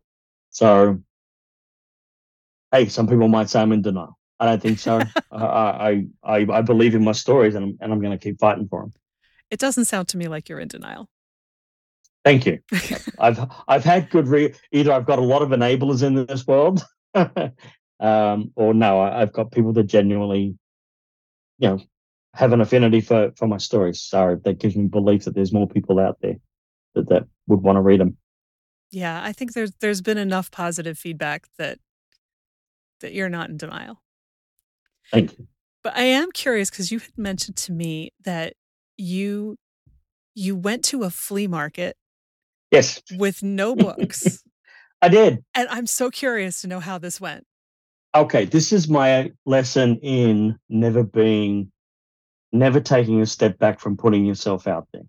So hey, some people might say I'm in denial. I don't think so. I, I I believe in my stories, and I'm, and I'm going to keep fighting for them. It doesn't sound to me like you're in denial. Thank you. I've I've had good re- either I've got a lot of enablers in this world, um, or no, I, have got people that genuinely, you know, have an affinity for for my stories. So that gives me belief that there's more people out there that that would want to read them. Yeah, I think there's there's been enough positive feedback that that you're not in denial. Thank you. But I am curious because you had mentioned to me that you you went to a flea market yes. with no books. I did. And i'm so curious to know how this went. Okay this is my lesson in never being never taking a step back from putting yourself out there.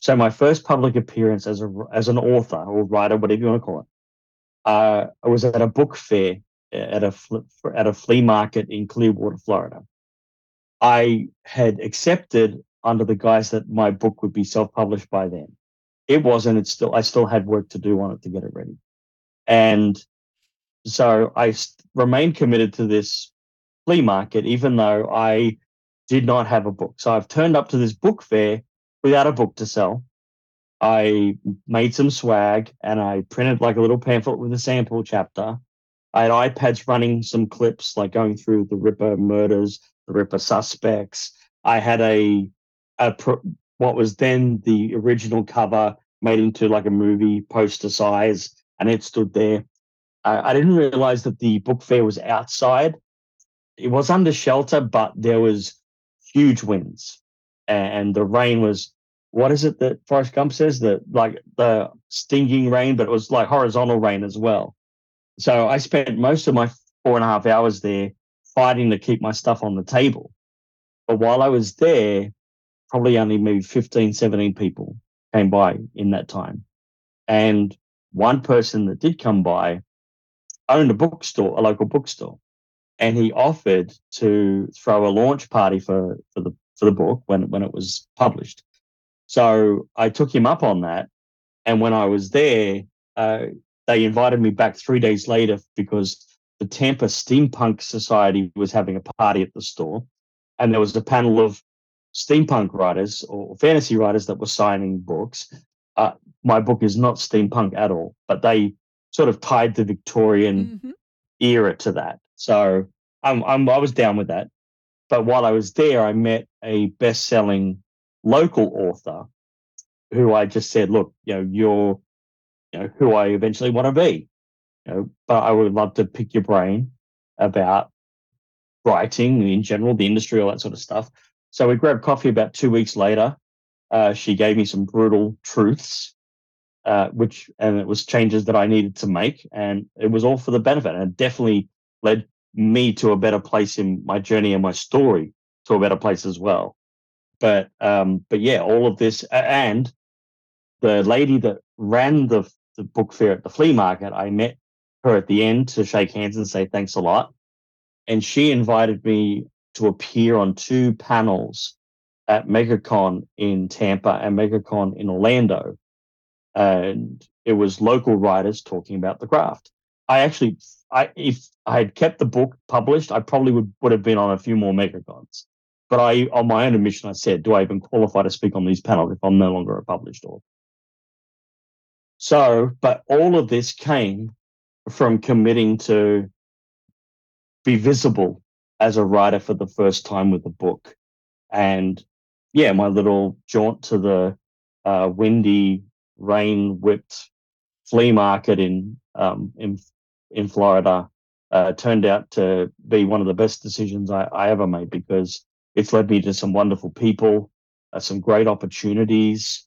So my first public appearance as a as an author or writer whatever you want to call it uh, i was at a book fair at a at a flea market in clearwater florida i had accepted under the guise that my book would be self-published by then. It wasn't. It's still. I still had work to do on it to get it ready, and so I remained committed to this flea market, even though I did not have a book. So I've turned up to this book fair without a book to sell. I made some swag and I printed like a little pamphlet with a sample chapter. I had iPads running some clips, like going through the Ripper murders, the Ripper suspects. I had a a what was then the original cover made into like a movie poster size, and it stood there. I, I didn't realize that the book fair was outside. It was under shelter, but there was huge winds, and the rain was what is it that Forrest Gump says that like the stinging rain, but it was like horizontal rain as well. So I spent most of my four and a half hours there fighting to keep my stuff on the table. But while I was there, probably only maybe 15, 17 people came by in that time. And one person that did come by owned a bookstore, a local bookstore. And he offered to throw a launch party for, for the for the book when when it was published. So I took him up on that. And when I was there, uh, they invited me back three days later because the Tampa Steampunk Society was having a party at the store. And there was a panel of steampunk writers or fantasy writers that were signing books. Uh, my book is not steampunk at all, but they sort of tied the Victorian mm-hmm. era to that. So I'm, I'm, I was down with that. But while I was there, I met a best selling local author who I just said, look, you know, you're, know, who I eventually want to be. You know, but I would love to pick your brain about writing in general, the industry, all that sort of stuff. So we grabbed coffee about two weeks later. Uh, she gave me some brutal truths, uh, which and it was changes that I needed to make, and it was all for the benefit. And it definitely led me to a better place in my journey and my story to a better place as well. But um, but yeah, all of this and the lady that ran the the book fair at the flea market, I met her at the end to shake hands and say thanks a lot. And she invited me to appear on two panels at MegaCon in Tampa and MegaCon in Orlando. And it was local writers talking about the craft. I actually, I if I had kept the book published, I probably would, would have been on a few more MegaCons. But I, on my own admission, I said, do I even qualify to speak on these panels if I'm no longer a published author? So, but all of this came from committing to be visible as a writer for the first time with a book. And yeah, my little jaunt to the uh, windy, rain whipped flea market in um, in in Florida uh, turned out to be one of the best decisions I, I, ever made because it's led me to some wonderful people, uh, some great opportunities,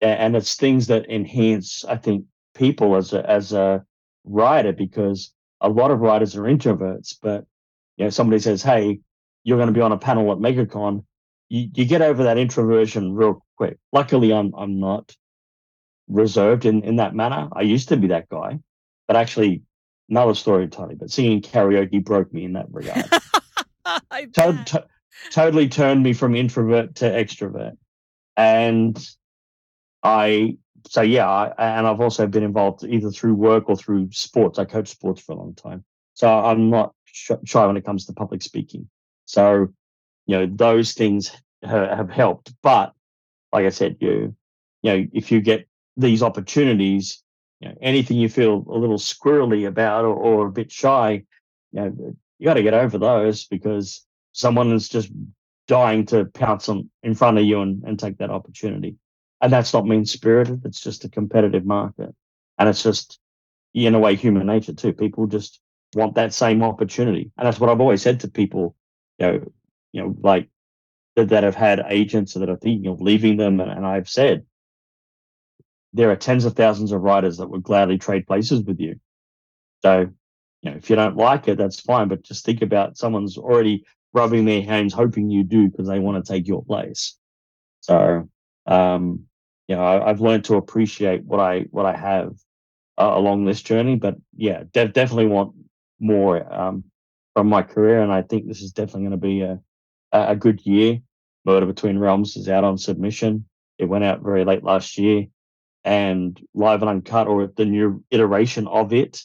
and it's things that enhance, I think, people as a as a writer because a lot of writers are introverts, but you know, somebody says, "Hey, you're going to be on a panel at MegaCon," you, you get over that introversion real quick. Luckily, I'm I'm not reserved in in that manner. I used to be that guy, but actually, another story entirely. But singing karaoke broke me in that regard. to- to- totally turned me from introvert to extrovert, and I so yeah, I, and I've also been involved either through work or through sports. I coach sports for a long time, so I'm not shy when it comes to public speaking. So, you know, those things have helped. But like I said, you, you know, if you get these opportunities, you know, anything you feel a little squirrely about or, or a bit shy, you know, you got to get over those because someone is just dying to pounce on in front of you and, and take that opportunity. And that's not mean spirited. It's just a competitive market. And it's just, in a way, human nature too. People just want that same opportunity. And that's what I've always said to people, you know, you know, like that, that have had agents that are thinking of leaving them. And, and I've said, there are tens of thousands of writers that would gladly trade places with you. So, you know, if you don't like it, that's fine. But just think about someone's already rubbing their hands, hoping you do because they want to take your place. So, um, you know, I, have learned to appreciate what I what I have uh, along this journey. But yeah, de- definitely want more um, from my career, and I think this is definitely going to be a a good year. Murder Between Realms is out on submission. It went out very late last year, and Live and Uncut, or the new iteration of it,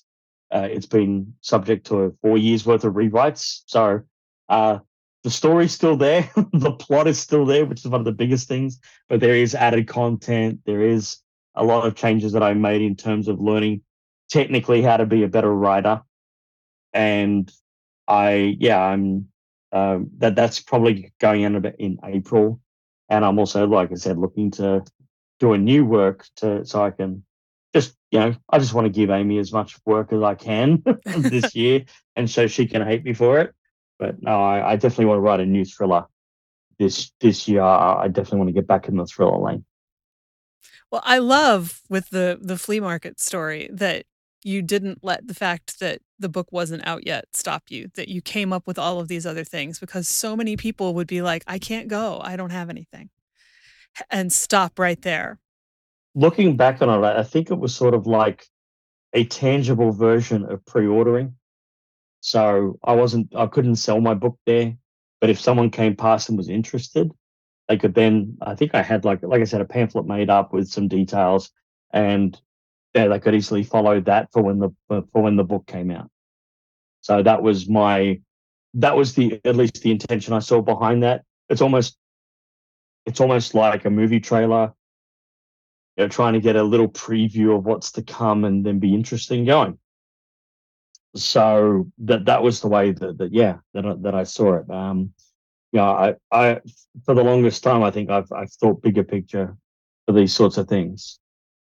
uh, it's been subject to four years worth of rewrites. So uh, the story's still there, the plot is still there, which is one of the biggest things. But there is added content. There is a lot of changes that I made in terms of learning technically how to be a better writer. And I, yeah, I'm um, that that's probably going in bit in April. And I'm also, like I said, looking to do a new work to so I can just you know I just want to give Amy as much work as I can this year, and so she can hate me for it. But no, I, I definitely want to write a new thriller this this year. I definitely want to get back in the thriller lane. Well, I love with the the flea market story that you didn't let the fact that the book wasn't out yet stop you that you came up with all of these other things because so many people would be like I can't go I don't have anything and stop right there looking back on it I think it was sort of like a tangible version of pre-ordering so I wasn't, I couldn't sell my book there. But if someone came past and was interested, they could then, I think I had like, like I said, a pamphlet made up with some details and yeah, they could easily follow that for when the, for when the book came out. So that was my, that was the, at least the intention I saw behind that. It's almost, it's almost like a movie trailer, you know, trying to get a little preview of what's to come and then be interesting going so that that was the way that, that yeah that I, that I saw it. Um, know, I I for the longest time I think I've I've thought bigger picture for these sorts of things,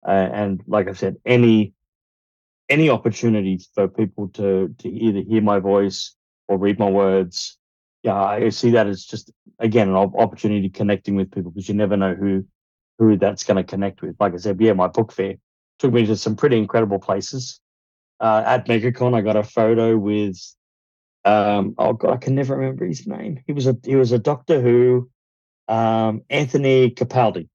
uh, and like I said, any any opportunity for people to to either hear my voice or read my words, yeah, I see that as just again an opportunity connecting with people because you never know who who that's going to connect with. Like I said, yeah, my book fair took me to some pretty incredible places uh, at MegaCon, I got a photo with um, oh god, I can never remember his name. He was a he was a Doctor Who, um, Anthony Capaldi.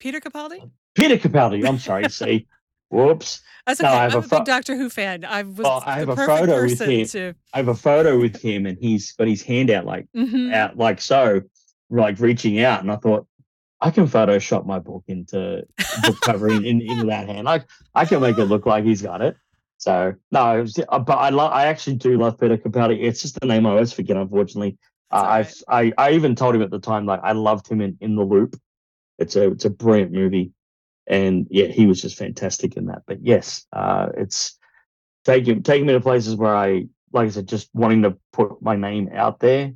Peter Capaldi. Peter Capaldi. I'm sorry. see, whoops. That's okay. No, I have I'm a, fo- big Doctor Who fan. I was well, I have a photo with him. To... I have a photo with him, and he's got his hand out like mm-hmm. out like so, like reaching out, and I thought. I can Photoshop my book into book cover in, in, in that hand. I I can make it look like he's got it. So no, was, uh, but I love. I actually do love Peter Capaldi. It's just the name I always forget. Unfortunately, uh. I I even told him at the time like I loved him in in the Loop. It's a it's a brilliant movie, and yeah, he was just fantastic in that. But yes, uh, it's taking taking me to places where I like I said, just wanting to put my name out there.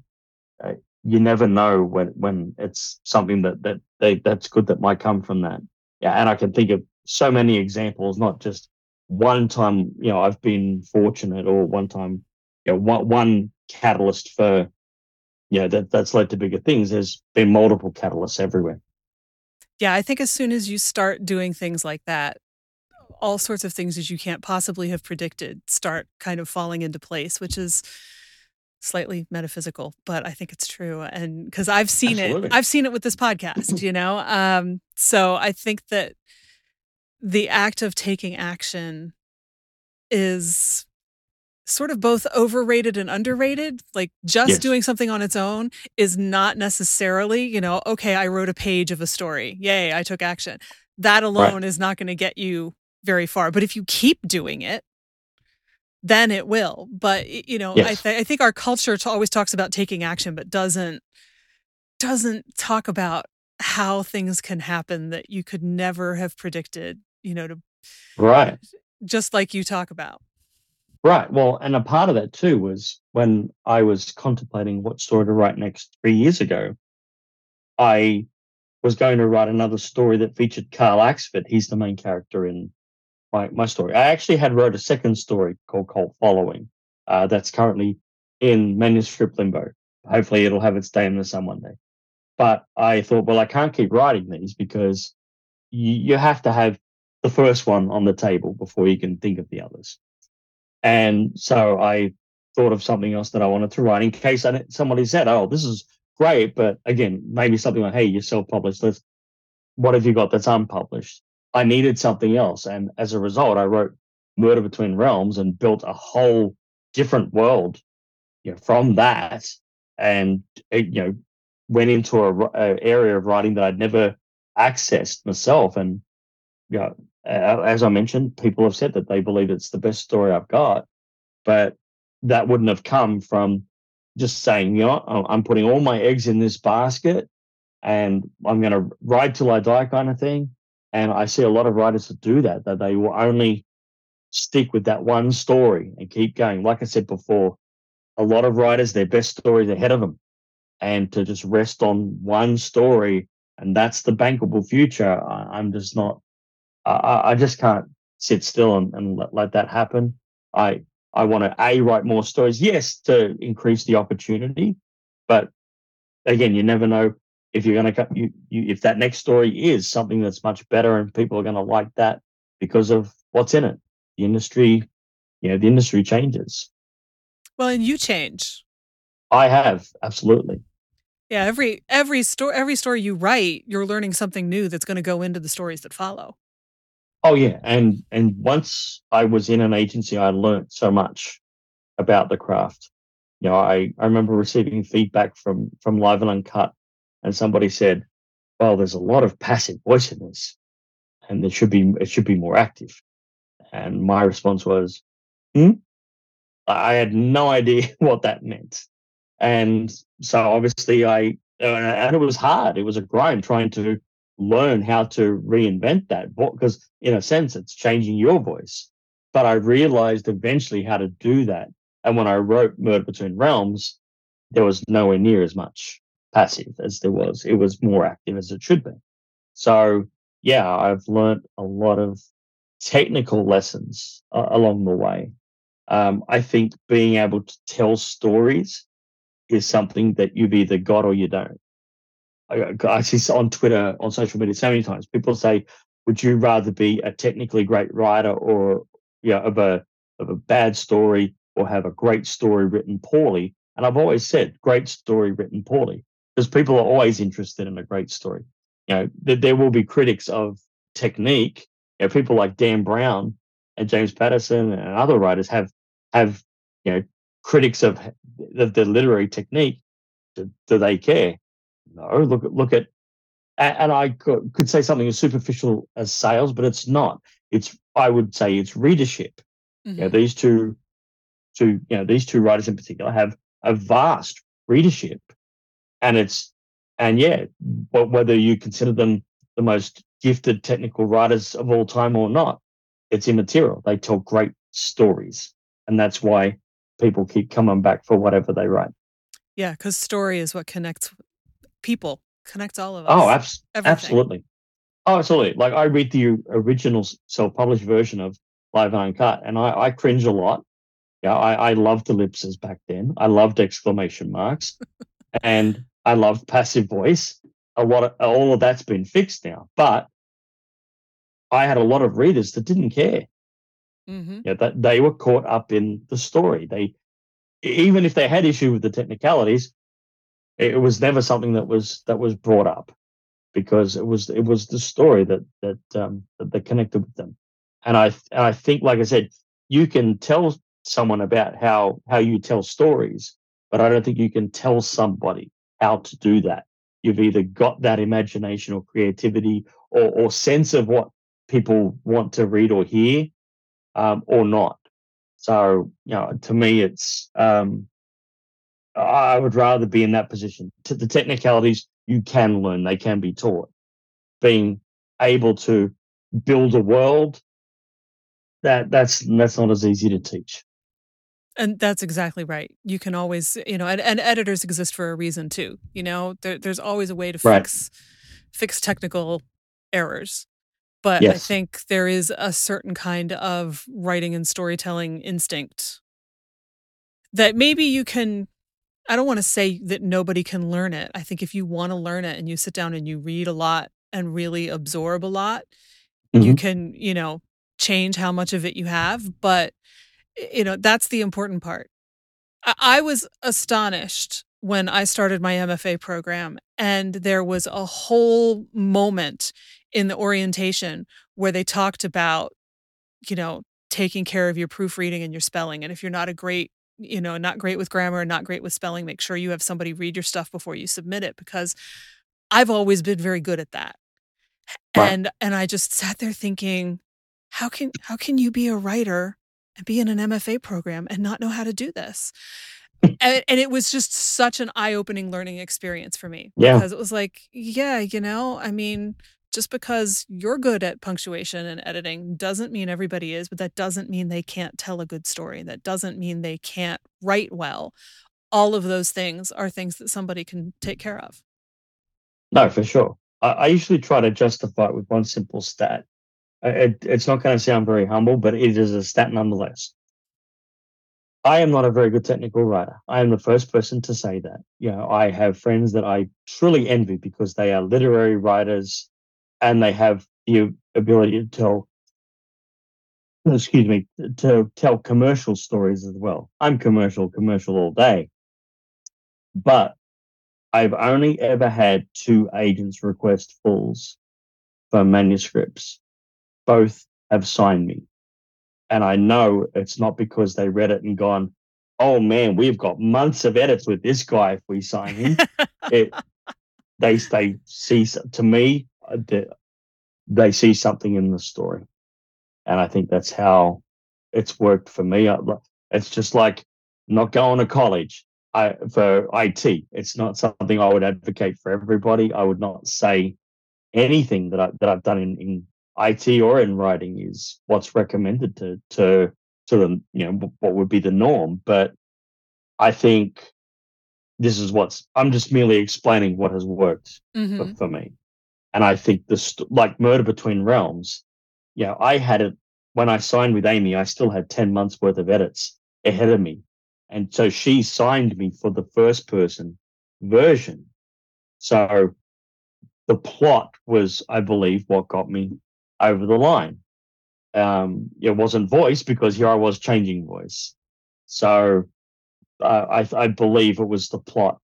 Uh, you never know when when it's something that that they, that's good that might come from that. Yeah, and I can think of so many examples, not just one time, you know, I've been fortunate, or one time, you know, one, one catalyst for, you know, that that's led to bigger things. There's been multiple catalysts everywhere. Yeah, I think as soon as you start doing things like that, all sorts of things that you can't possibly have predicted start kind of falling into place, which is slightly metaphysical, but I think it's true. And because I've seen Absolutely. it, I've seen it with this podcast, you know? Um, so I think that the act of taking action is sort of both overrated and underrated. Like just yes. doing something on its own is not necessarily, you know, okay, I wrote a page of a story. Yay, I took action. That alone right. is not going to get you very far. But if you keep doing it, then it will. But you know, yes. I, th- I think our culture always talks about taking action, but doesn't doesn't talk about how things can happen that you could never have predicted. You know, to right, just like you talk about. Right. Well, and a part of that too was when I was contemplating what story to write next three years ago. I was going to write another story that featured Carl Axford. He's the main character in my, my story. I actually had wrote a second story called Cult Following uh, that's currently in manuscript limbo. Hopefully, it'll have its day in the sun one day. But I thought, well, I can't keep writing these because you, you have to have the first one on the table before you can think of the others. And so I thought of something else that I wanted to write in case somebody said, "Oh, this is great," but again, maybe something like, "Hey, you're self-published. What have you got that's unpublished?" I needed something else. And as a result, I wrote Murder Between Realms and built a whole different world you know, from that. And, it, you know, went into a, a, area of writing that I'd never accessed myself. And, know, as I mentioned, people have said that they believe it's the best story I've got. But that wouldn't have come from just saying, you know, I'm putting all my eggs in this basket and I'm going to ride till I die kind of thing. And I see a lot of writers that do that, that they will only stick with that one story and keep going. Like I said before, a lot of writers, their best stories ahead of them. And to just rest on one story and that's the bankable future, I, am just not, I, I, just can't sit still and, and let, let that happen. I, I want to a write more stories, yes, to increase the opportunity, but again, you never know if you're going to you, you if that next story is something that's much better and people are going to like that because of what's in it. The industry you know the industry changes. Well and you change. I have absolutely. Yeah every every story every story you write you're learning something new that's going to go into the stories that follow oh yeah and and once i was in an agency i learned so much about the craft you know i i remember receiving feedback from from live and uncut and somebody said, "Well, there's a lot of passive voice in this, and there should be it should be more active." And my response was, "Hmm." I had no idea what that meant, and so obviously I and it was hard. It was a grind trying to learn how to reinvent that because in a sense it's changing your voice but i realized eventually how to do that and when i wrote murder between realms there was nowhere near as much passive as there was. It was more active as it should be. So, yeah, I've learned a lot of technical lessons uh, along the way. Um, I think being able to tell stories is something that you've either got or you don't. I, see on Twitter, on social media, so many times people say, "Would you rather be a technically great writer or yeah, of a of a bad story, or have a great story written poorly?" And I've always said, "Great story written poorly." because people are always interested in a great story. You know, th- there will be critics of technique. You know, people like Dan Brown and James Patterson and other writers have have you know critics of the, the literary technique. Do, do, they care? No. Look at look at, and I could, could say something as superficial as sales, but it's not. It's I would say it's readership. Mm-hmm. You know, these two, two you know these two writers in particular have a vast readership and it's and yeah, but whether you consider them the most gifted technical writers of all time or not, it's immaterial. They tell great stories, and that's why people keep coming back for whatever they write. Yeah, because story is what connects people, connects all of us. Oh, abs- absolutely. Oh, absolutely. Like I read the original self-published version of Live Uncut, and I, I cringe a lot. Yeah, I, I loved ellipses back then. I loved exclamation marks, and I loved passive voice. A lot of all of that's been fixed now, but I had a lot of readers that didn't care. Mm-hmm. Yeah, that they were caught up in the story. They even if they had issue with the technicalities, it was never something that was that was brought up because it was it was the story that that um, that, that connected with them. And I and I think, like I said, you can tell someone about how how you tell stories, but I don't think you can tell somebody how to do that. You've either got that imagination or creativity or, or sense of what people want to read or hear um, or not. So, you know, to me, it's um, I would rather be in that position. To the technicalities you can learn; they can be taught. Being able to build a world that that's that's not as easy to teach. And that's exactly right. You can always, you know, and, and editors exist for a reason too. You know, there, there's always a way to Right. fix fix technical errors. But I think there is a certain kind of writing and storytelling instinct that maybe you can I don't want to say that nobody can learn it. I think if you want to learn it and you sit down and you read a lot and really absorb a lot, you Mhm. can, you know, change how much of it you have. But, you know, that's the important part. I, I was astonished when I started my MFA program, and there was a whole moment in the orientation where they talked about, you know, taking care of your proofreading and your spelling. And if you're not a great, you know, not great with grammar and not great with spelling, make sure you have somebody read your stuff before you submit it because I've always been very good at that. And and I just sat there thinking, how can how can you be a writer and be in an MFA program and not know how to do this? And, and it was just such an eye-opening learning experience for me Yeah. because it was like, yeah, you know, I mean, just because you're good at punctuation and editing doesn't mean everybody is, but that doesn't mean they can't tell a good story. That doesn't mean they can't write well. All of those things are things that somebody can take care of. No, for sure. I, I usually try to justify it with one simple stat. It, it's not going to sound very humble, but it is a stat nonetheless. I am not a very good technical writer. I am the first person to say that. You know, I have friends that I truly envy because they are literary writers and they have the ability to tell, excuse me, to tell commercial stories as well. I'm commercial, commercial all day. But I've only ever had two agents request fulls for manuscripts. Both have signed me. And I know it's not because they read it and gone, oh man, we've got months of edits with this guy if we sign him. it, they, they see, to me, they, they see something in the story. And I think that's how it's worked for me. It's just like not going to college I, for IT. It's not something I would advocate for everybody. I would not say anything that I that I've done in, in IT or in writing is what's recommended to to to the you know what would be the norm. But I think this is what's I'm just merely explaining what has worked hmm for, for me. And I think the st- like Murder Between Realms, you know, I had it when I signed with Amy. I still had ten months worth of edits ahead of me, and so she signed me for the first person version. So the plot was, I believe, what got me over the line. Um, it wasn't voice because here I was changing voice. So uh, I, I believe it was the plot.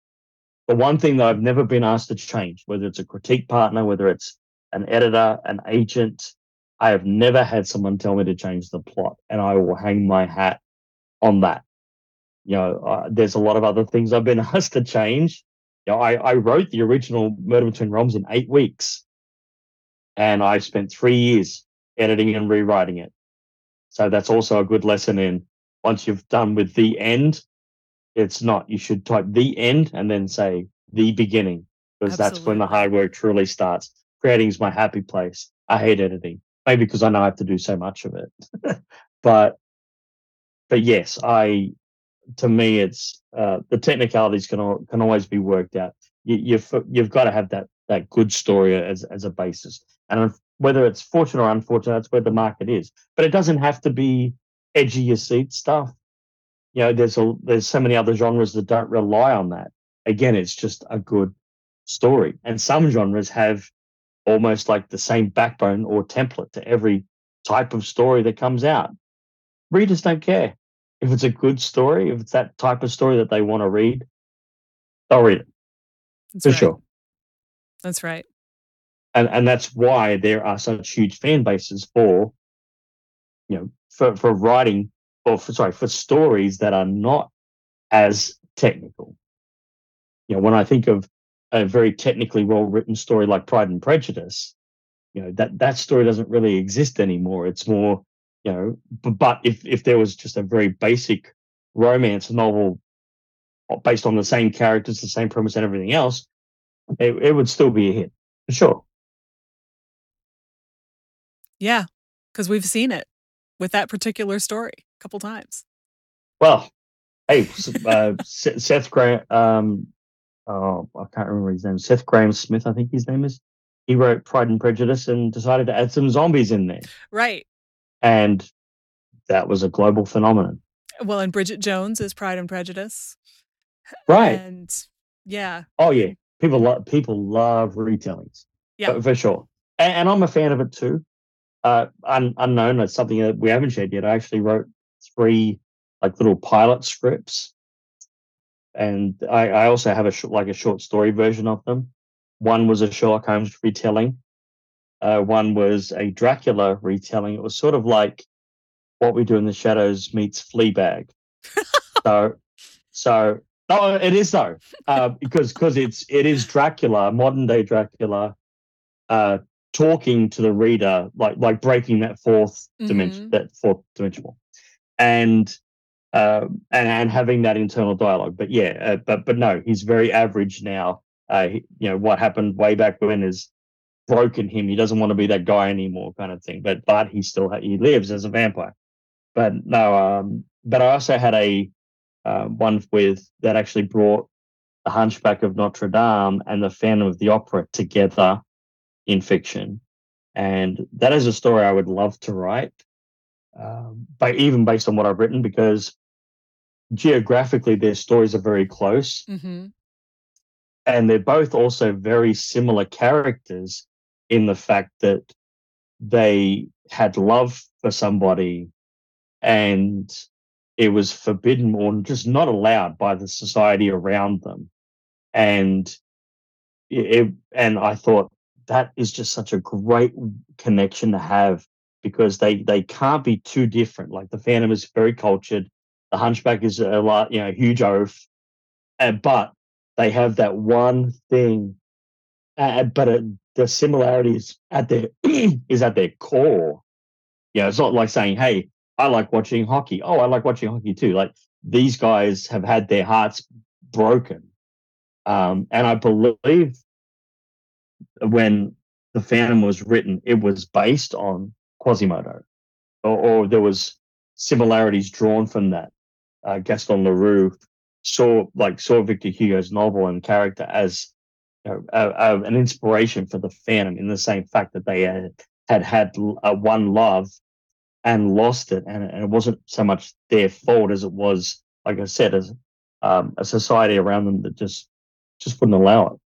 The one thing that I've never been asked to change, whether it's a critique partner, whether it's an editor, an agent, I have never had someone tell me to change the plot, and I will hang my hat on that. You know, uh, there's a lot of other things I've been asked to change. You know, I, I wrote the original Murder Between Realms in eight weeks, and I spent three years editing and rewriting it. So that's also a good lesson in once you've done with the end, it's not, you should type the end and then say the beginning, because that's when the hard work truly starts. Creating is my happy place. I hate editing, maybe because I know I have to do so much of it. but, but yes, I, to me, it's uh, the technicalities can can always be worked out. You, you've you've got to have that that good story as as a basis, and whether it's fortunate or unfortunate, that's where the market is. But it doesn't have to be edgy your seat stuff. You know, there's a there's so many other genres that don't rely on that. Again, it's just a good story, and some genres have almost like the same backbone or template to every type of story that comes out. Readers don't care if it's a good story, if it's that type of story that they want to read, they'll read it That's for right. sure. That's right. And and that's why there are such huge fan bases for, you know, for for writing or for sorry for stories that are not as technical. You know, when I think of a very technically well written story like Pride and Prejudice, you know that that story doesn't really exist anymore. It's more you know, but if if there was just a very basic romance novel uh, based on the same characters, the same premise, and everything else, it, it would still be a hit for sure. Yeah, because we've seen it with that particular story a couple times. Well, hey, uh, Seth Grahame, um, oh, I can't remember his name. Seth Grahame-Smith, I think his name is. He wrote Pride and Prejudice and decided to add some zombies in there. Right. And that was a global phenomenon. Well, and Bridget Jones is Pride and Prejudice. Right. And yeah. Oh yeah. People love people love retellings. Yeah. For, for sure. And, and, I'm a fan of it too. Uh un, unknown, It's something that we haven't shared yet. I actually wrote three like little pilot scripts. And I, I also have a sh- like a short story version of them. One was a Sherlock Holmes retelling. Uh, one was a Dracula retelling. It was sort of like what we do in the shadows meets Fleabag. so, so no, it is though, uh, because because it's it is Dracula, modern day Dracula, uh, talking to the reader, like like breaking that 4th mm-hmm. dimension, that fourth dimensional, and uh, and and having that internal dialogue. But yeah, uh, but but no, he's very average now. Uh, he, you know what happened way back when is broken him. He doesn't want to be that guy anymore, kind of thing. But but he still ha- he lives as a vampire. But no, um, but I also had a uh, one with that actually brought the Hunchback of Notre Dame and the Phantom of the Opera together in fiction, and that is a story I would love to write. Um, but even based on what I've written, because geographically their stories are very close, mm-hmm. and they're both also very similar characters in the fact that they had love for somebody and it was forbidden or just not allowed by the society around them and it, and i thought that is just such a great connection to have because they they can't be too different like the phantom is very cultured the hunchback is a lot you know huge oaf and, but they have that one thing uh, but it, the similarities at their is at their core. Yeah, it's not like saying, "Hey, I like watching hockey." Oh, I like watching hockey too. Like these guys have had their hearts broken, um, and I believe when the Phantom was written, it was based on Quasimodo, or, or there was similarities drawn from that. Uh, Gaston Leroux saw like saw Victor Hugo's novel and character as you know, an inspiration for the Phantom in the same fact that they had had, had uh, one love and lost it, and, and, it wasn't so much their fault as it was, like I said, as um, a society around them that just just wouldn't allow it.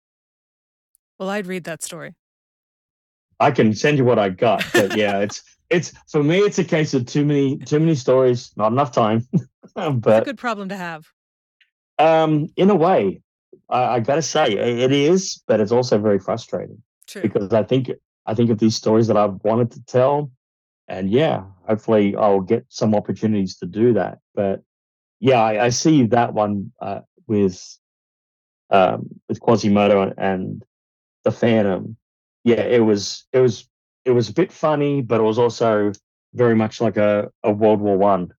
Well, I'd read that story. I can send you what I got, but yeah, it's it's for me. It's a case of too many too many stories, not enough time. but a good problem to have. Um, in a way, I, I got to say it is, but it's also very frustrating True. because I think I think of these stories that I've wanted to tell, and yeah, hopefully I'll get some opportunities to do that. But yeah, I, I see that one uh, with um, with Quasimodo and, and the Phantom. Yeah, it was it was it was a bit funny, but it was also very much like a, a World War One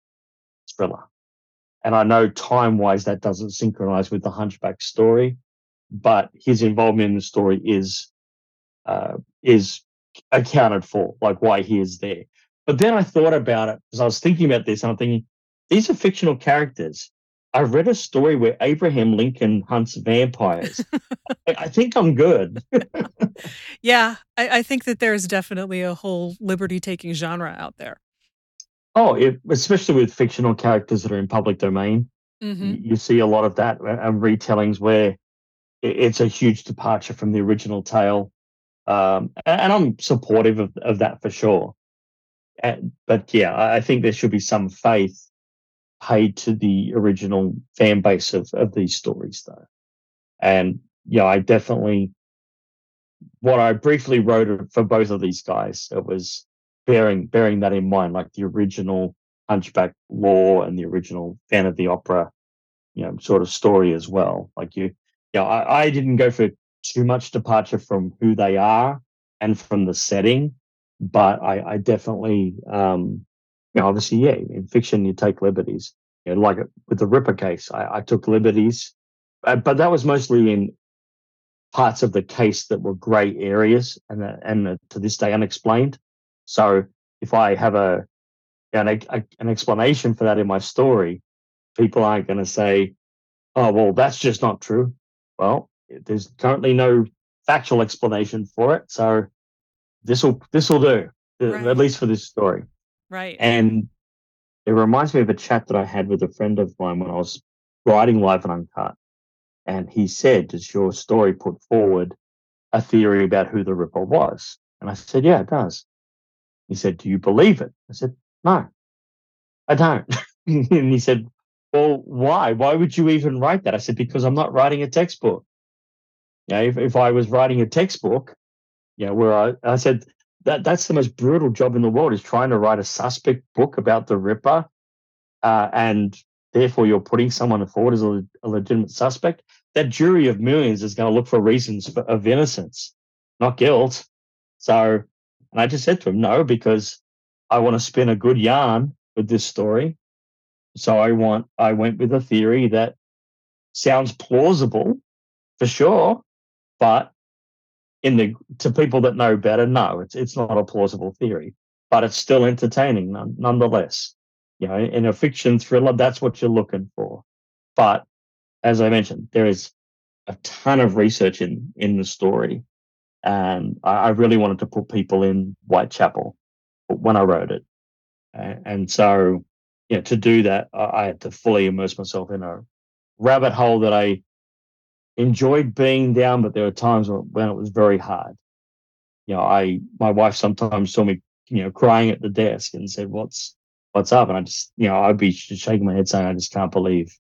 thriller. And I know time wise that doesn't synchronize with the Hunchback story, but his involvement in the story is uh, is accounted for, like why he is there. But then I thought about it because I was thinking about this and I'm thinking, these are fictional characters. I read a story where Abraham Lincoln hunts vampires. I think I'm good. yeah, I, I, think that there's definitely a whole liberty taking genre out there. Oh, it, especially with fictional characters that are in public domain, mm-hmm. you see a lot of that uh, and retellings where it's a huge departure from the original tale. Um, and I'm supportive of, of that for sure. And, but yeah, I think there should be some faith paid to the original fan base of, of these stories, though. And yeah, I definitely, what I briefly wrote for both of these guys, it was bearing bearing that in mind, like the original Hunchback lore and the original Phantom of the Opera, you know, sort of story as well. Like you, yeah, I, I didn't go for too much departure from who they are and from the setting, but I, I definitely um, you know, obviously, yeah, in fiction you take liberties. You know, like with the Ripper case, I, I took liberties, uh, but that was mostly in parts of the case that were grey areas and uh, and uh, to this day unexplained. So if I have a an, a, an explanation for that in my story, people aren't going to say, "Oh, well, that's just not true." Well, there's currently no factual explanation for it, so this will this will do uh, right. at least for this story. Right. And it reminds me of a chat that I had with a friend of mine when I was writing Live and Uncut, and he said, "Does your story put forward a theory about who the Ripper was?" And I said, "Yeah, it does." He said, "Do you believe it?" I said, "No, I don't." and he said, "Well, why? Why would you even write that?" I said, "Because I'm not writing a textbook. Know, if, if I was writing a textbook, know, where I, I said that that's the most brutal job in the world is trying to write a suspect book about the Ripper, uh, and therefore you're putting someone forward as a, a, legitimate suspect. That jury of millions is going to look for reasons for, of innocence, not guilt. So, and I just said to him, no, because I want to spin a good yarn with this story. So I want, I went with a theory that sounds plausible for sure, but in the to people that know better, no, it's it's not a plausible theory, but it's still entertaining none, nonetheless. You know, in a fiction thriller, that's what you're looking for. But as I mentioned, there is a ton of research in in the story, and I, I really wanted to put people in Whitechapel when I wrote it, and, so you know, to do that, I had to fully immerse myself in a rabbit hole that I enjoyed being down, but there were times when it was very hard. You know, I my wife sometimes saw me, you know, crying at the desk and said, "What's what's up?" And I just, you know, I'd be shaking my head saying, "I just can't believe,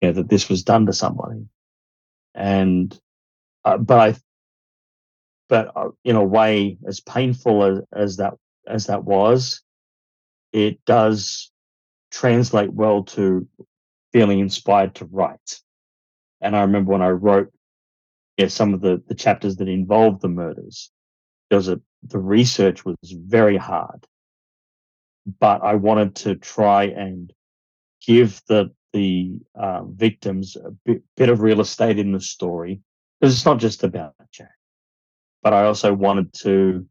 you know, that this was done to somebody." And, uh, but I, but uh, in a way, as painful as, as that as that was, it does translate well to feeling inspired to write and I remember when I wrote some of the, the chapters that involved the murders, there was a, the research was very hard. But I wanted to try and give the the uh, victims a bit, bit of real estate in the story because it's not just about Jack. But I also wanted to,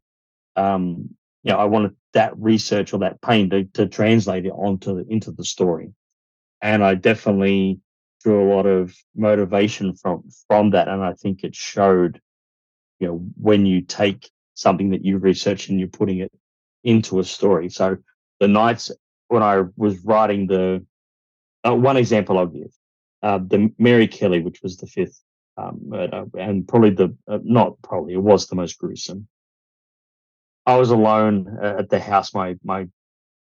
um, you know, I wanted that research or that pain to, to translate it onto into the story, and I definitely drew a lot of motivation from from that, and I think it showed. You know, when you take something that you research and you're putting it into a story. So the nights when I was writing the uh, one example I'll give, uh, the Mary Kelly, which was the fifth um, murder, and probably the uh, not probably it was the most gruesome. I was alone uh, at the house. My my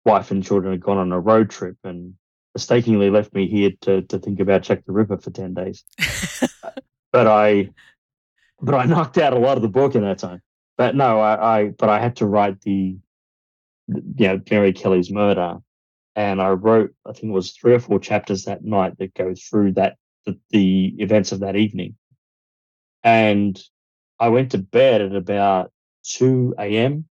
wife and children had gone on a road trip, and mistakenly left me here to to think about Jack the Ripper for ten days. but I, but I knocked out a lot of the book in that time. But no, I, I but I had to write the, you know, Mary Kelly's murder, and I wrote I think it was three or four chapters that night that go through that the, the events of that evening, and I went to bed at about two a.m.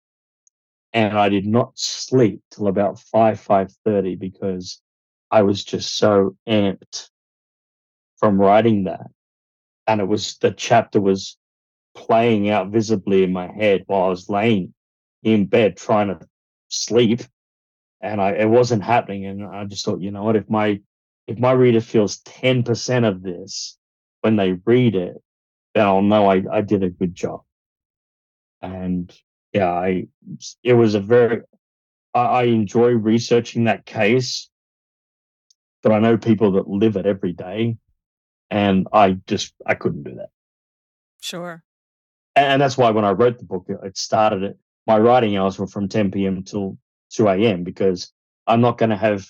and I did not sleep till about five five thirty because I was just so amped from writing that. And it was the chapter was playing out visibly in my head while I was laying in bed trying to sleep. And I it wasn't happening. And I just thought, you know what, if my if my reader feels 10% of this when they read it, then I'll know I, I did a good job. And yeah, I it was a very I, I enjoy researching that case but I know people that live it every day, and I just I couldn't do that. Sure. And that's why when I wrote the book, it started it. My writing hours were from 10 p.m. till 2 a.m. because I'm not going to have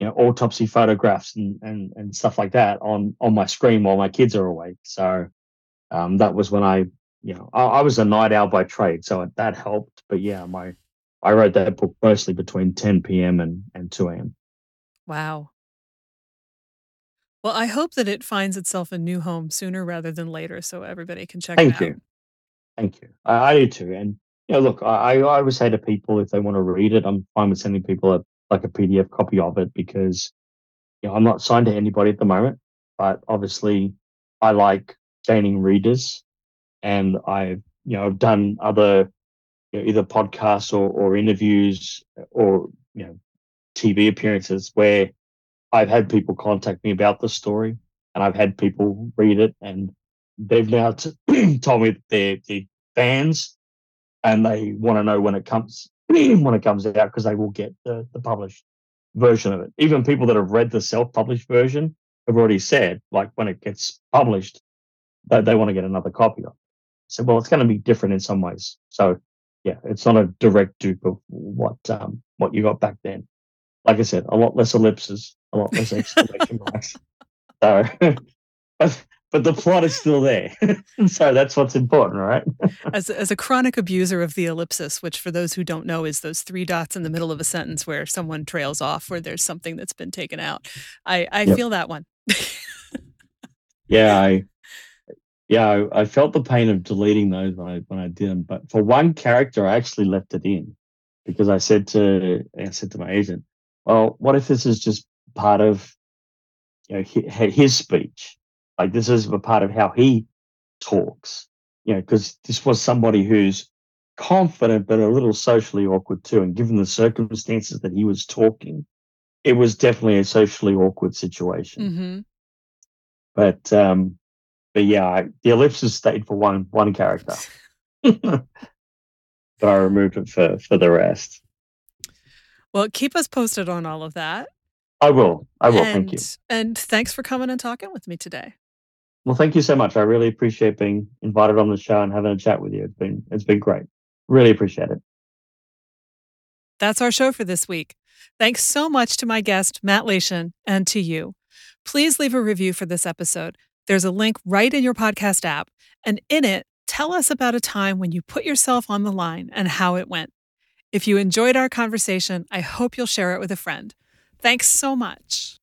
you know autopsy photographs and, and and stuff like that on on my screen while my kids are awake. So um, that was when I you know I, I was a night owl by trade, so that helped. But yeah, my I wrote that book mostly between 10 p.m. and and 2 a.m. Wow. Well, I hope that it finds itself a new home sooner rather than later so everybody can check Thank it out. Thank you. Thank you. I, I do too. And, you know, look, I, I always say to people if they want to read it, I'm fine with sending people a like a PDF copy of it because you know I'm not signed to anybody at the moment, but obviously I like gaining readers, and I've you know I've done other you know, either podcasts or, or interviews or you know TV appearances where I've had people contact me about the story, and I've had people read it, and they've now t- told me they're, they're fans, and they want to know when it comes when it comes out because they will get the, the published version of it. Even people that have read the self-published version have already said, like when it gets published, that they want to get another copy of. It. So, well, it's going to be different in some ways. So, yeah, it's not a direct dupe of what um, what you got back then. Like I said, a lot less ellipses, a lot less exclamation marks. So, but but the plot is still there. so that's what's important, right? as, as a chronic abuser of the ellipsis, which for those who don't know is those three dots in the middle of a sentence where someone trails off, where there's something that's been taken out. I, I yep. feel that one. yeah, I yeah, I, I, felt the pain of deleting those when I when I did them. But for one character, I actually left it in because I said to I said to my agent, "Well, what if this is just part of you know his, his speech? Like this is a part of how he talks, you know, because this was somebody who's confident but a little socially awkward too. And given the circumstances that he was talking, it was definitely a socially awkward situation. Mm-hmm. But um, but yeah, I, the ellipsis stayed for one one character, but I removed it for for the rest. Well, keep us posted on all of that. I will. I will. And, thank you. And thanks for coming and talking with me today. Well, thank you so much. I really appreciate being invited on the show and having a chat with you. It's been it's been great. Really appreciate it. That's our show for this week. Thanks so much to my guest, Matt Lation, and to you. Please leave a review for this episode. There's a link right in your podcast app, and in it, tell us about a time when you put yourself on the line and how it went. If you enjoyed our conversation, I hope you'll share it with a friend. Thanks so much.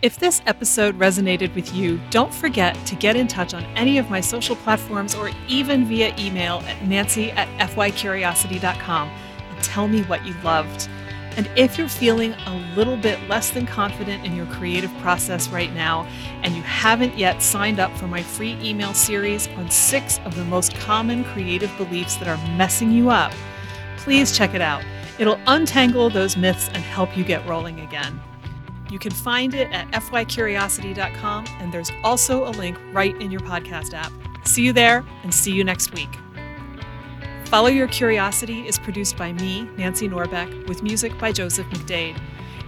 If this episode resonated with you, don't forget to get in touch on any of my social platforms or even via email at nancy at fycuriosity.com and tell me what you loved. And if you're feeling a little bit less than confident in your creative process right now, and you haven't yet signed up for my free email series on six of the most common creative beliefs that are messing you up, please check it out. It'll untangle those myths and help you get rolling again. You can find it at fycuriosity.com, and there's also a link right in your podcast app. See you there, and see you next week. Follow Your Curiosity is produced by me, Nancy Norbeck, with music by Joseph McDade.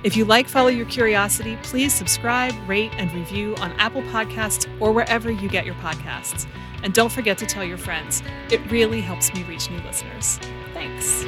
If you like Follow Your Curiosity, please subscribe, rate, and review on Apple Podcasts or wherever you get your podcasts. And don't forget to tell your friends. It really helps me reach new listeners. Thanks.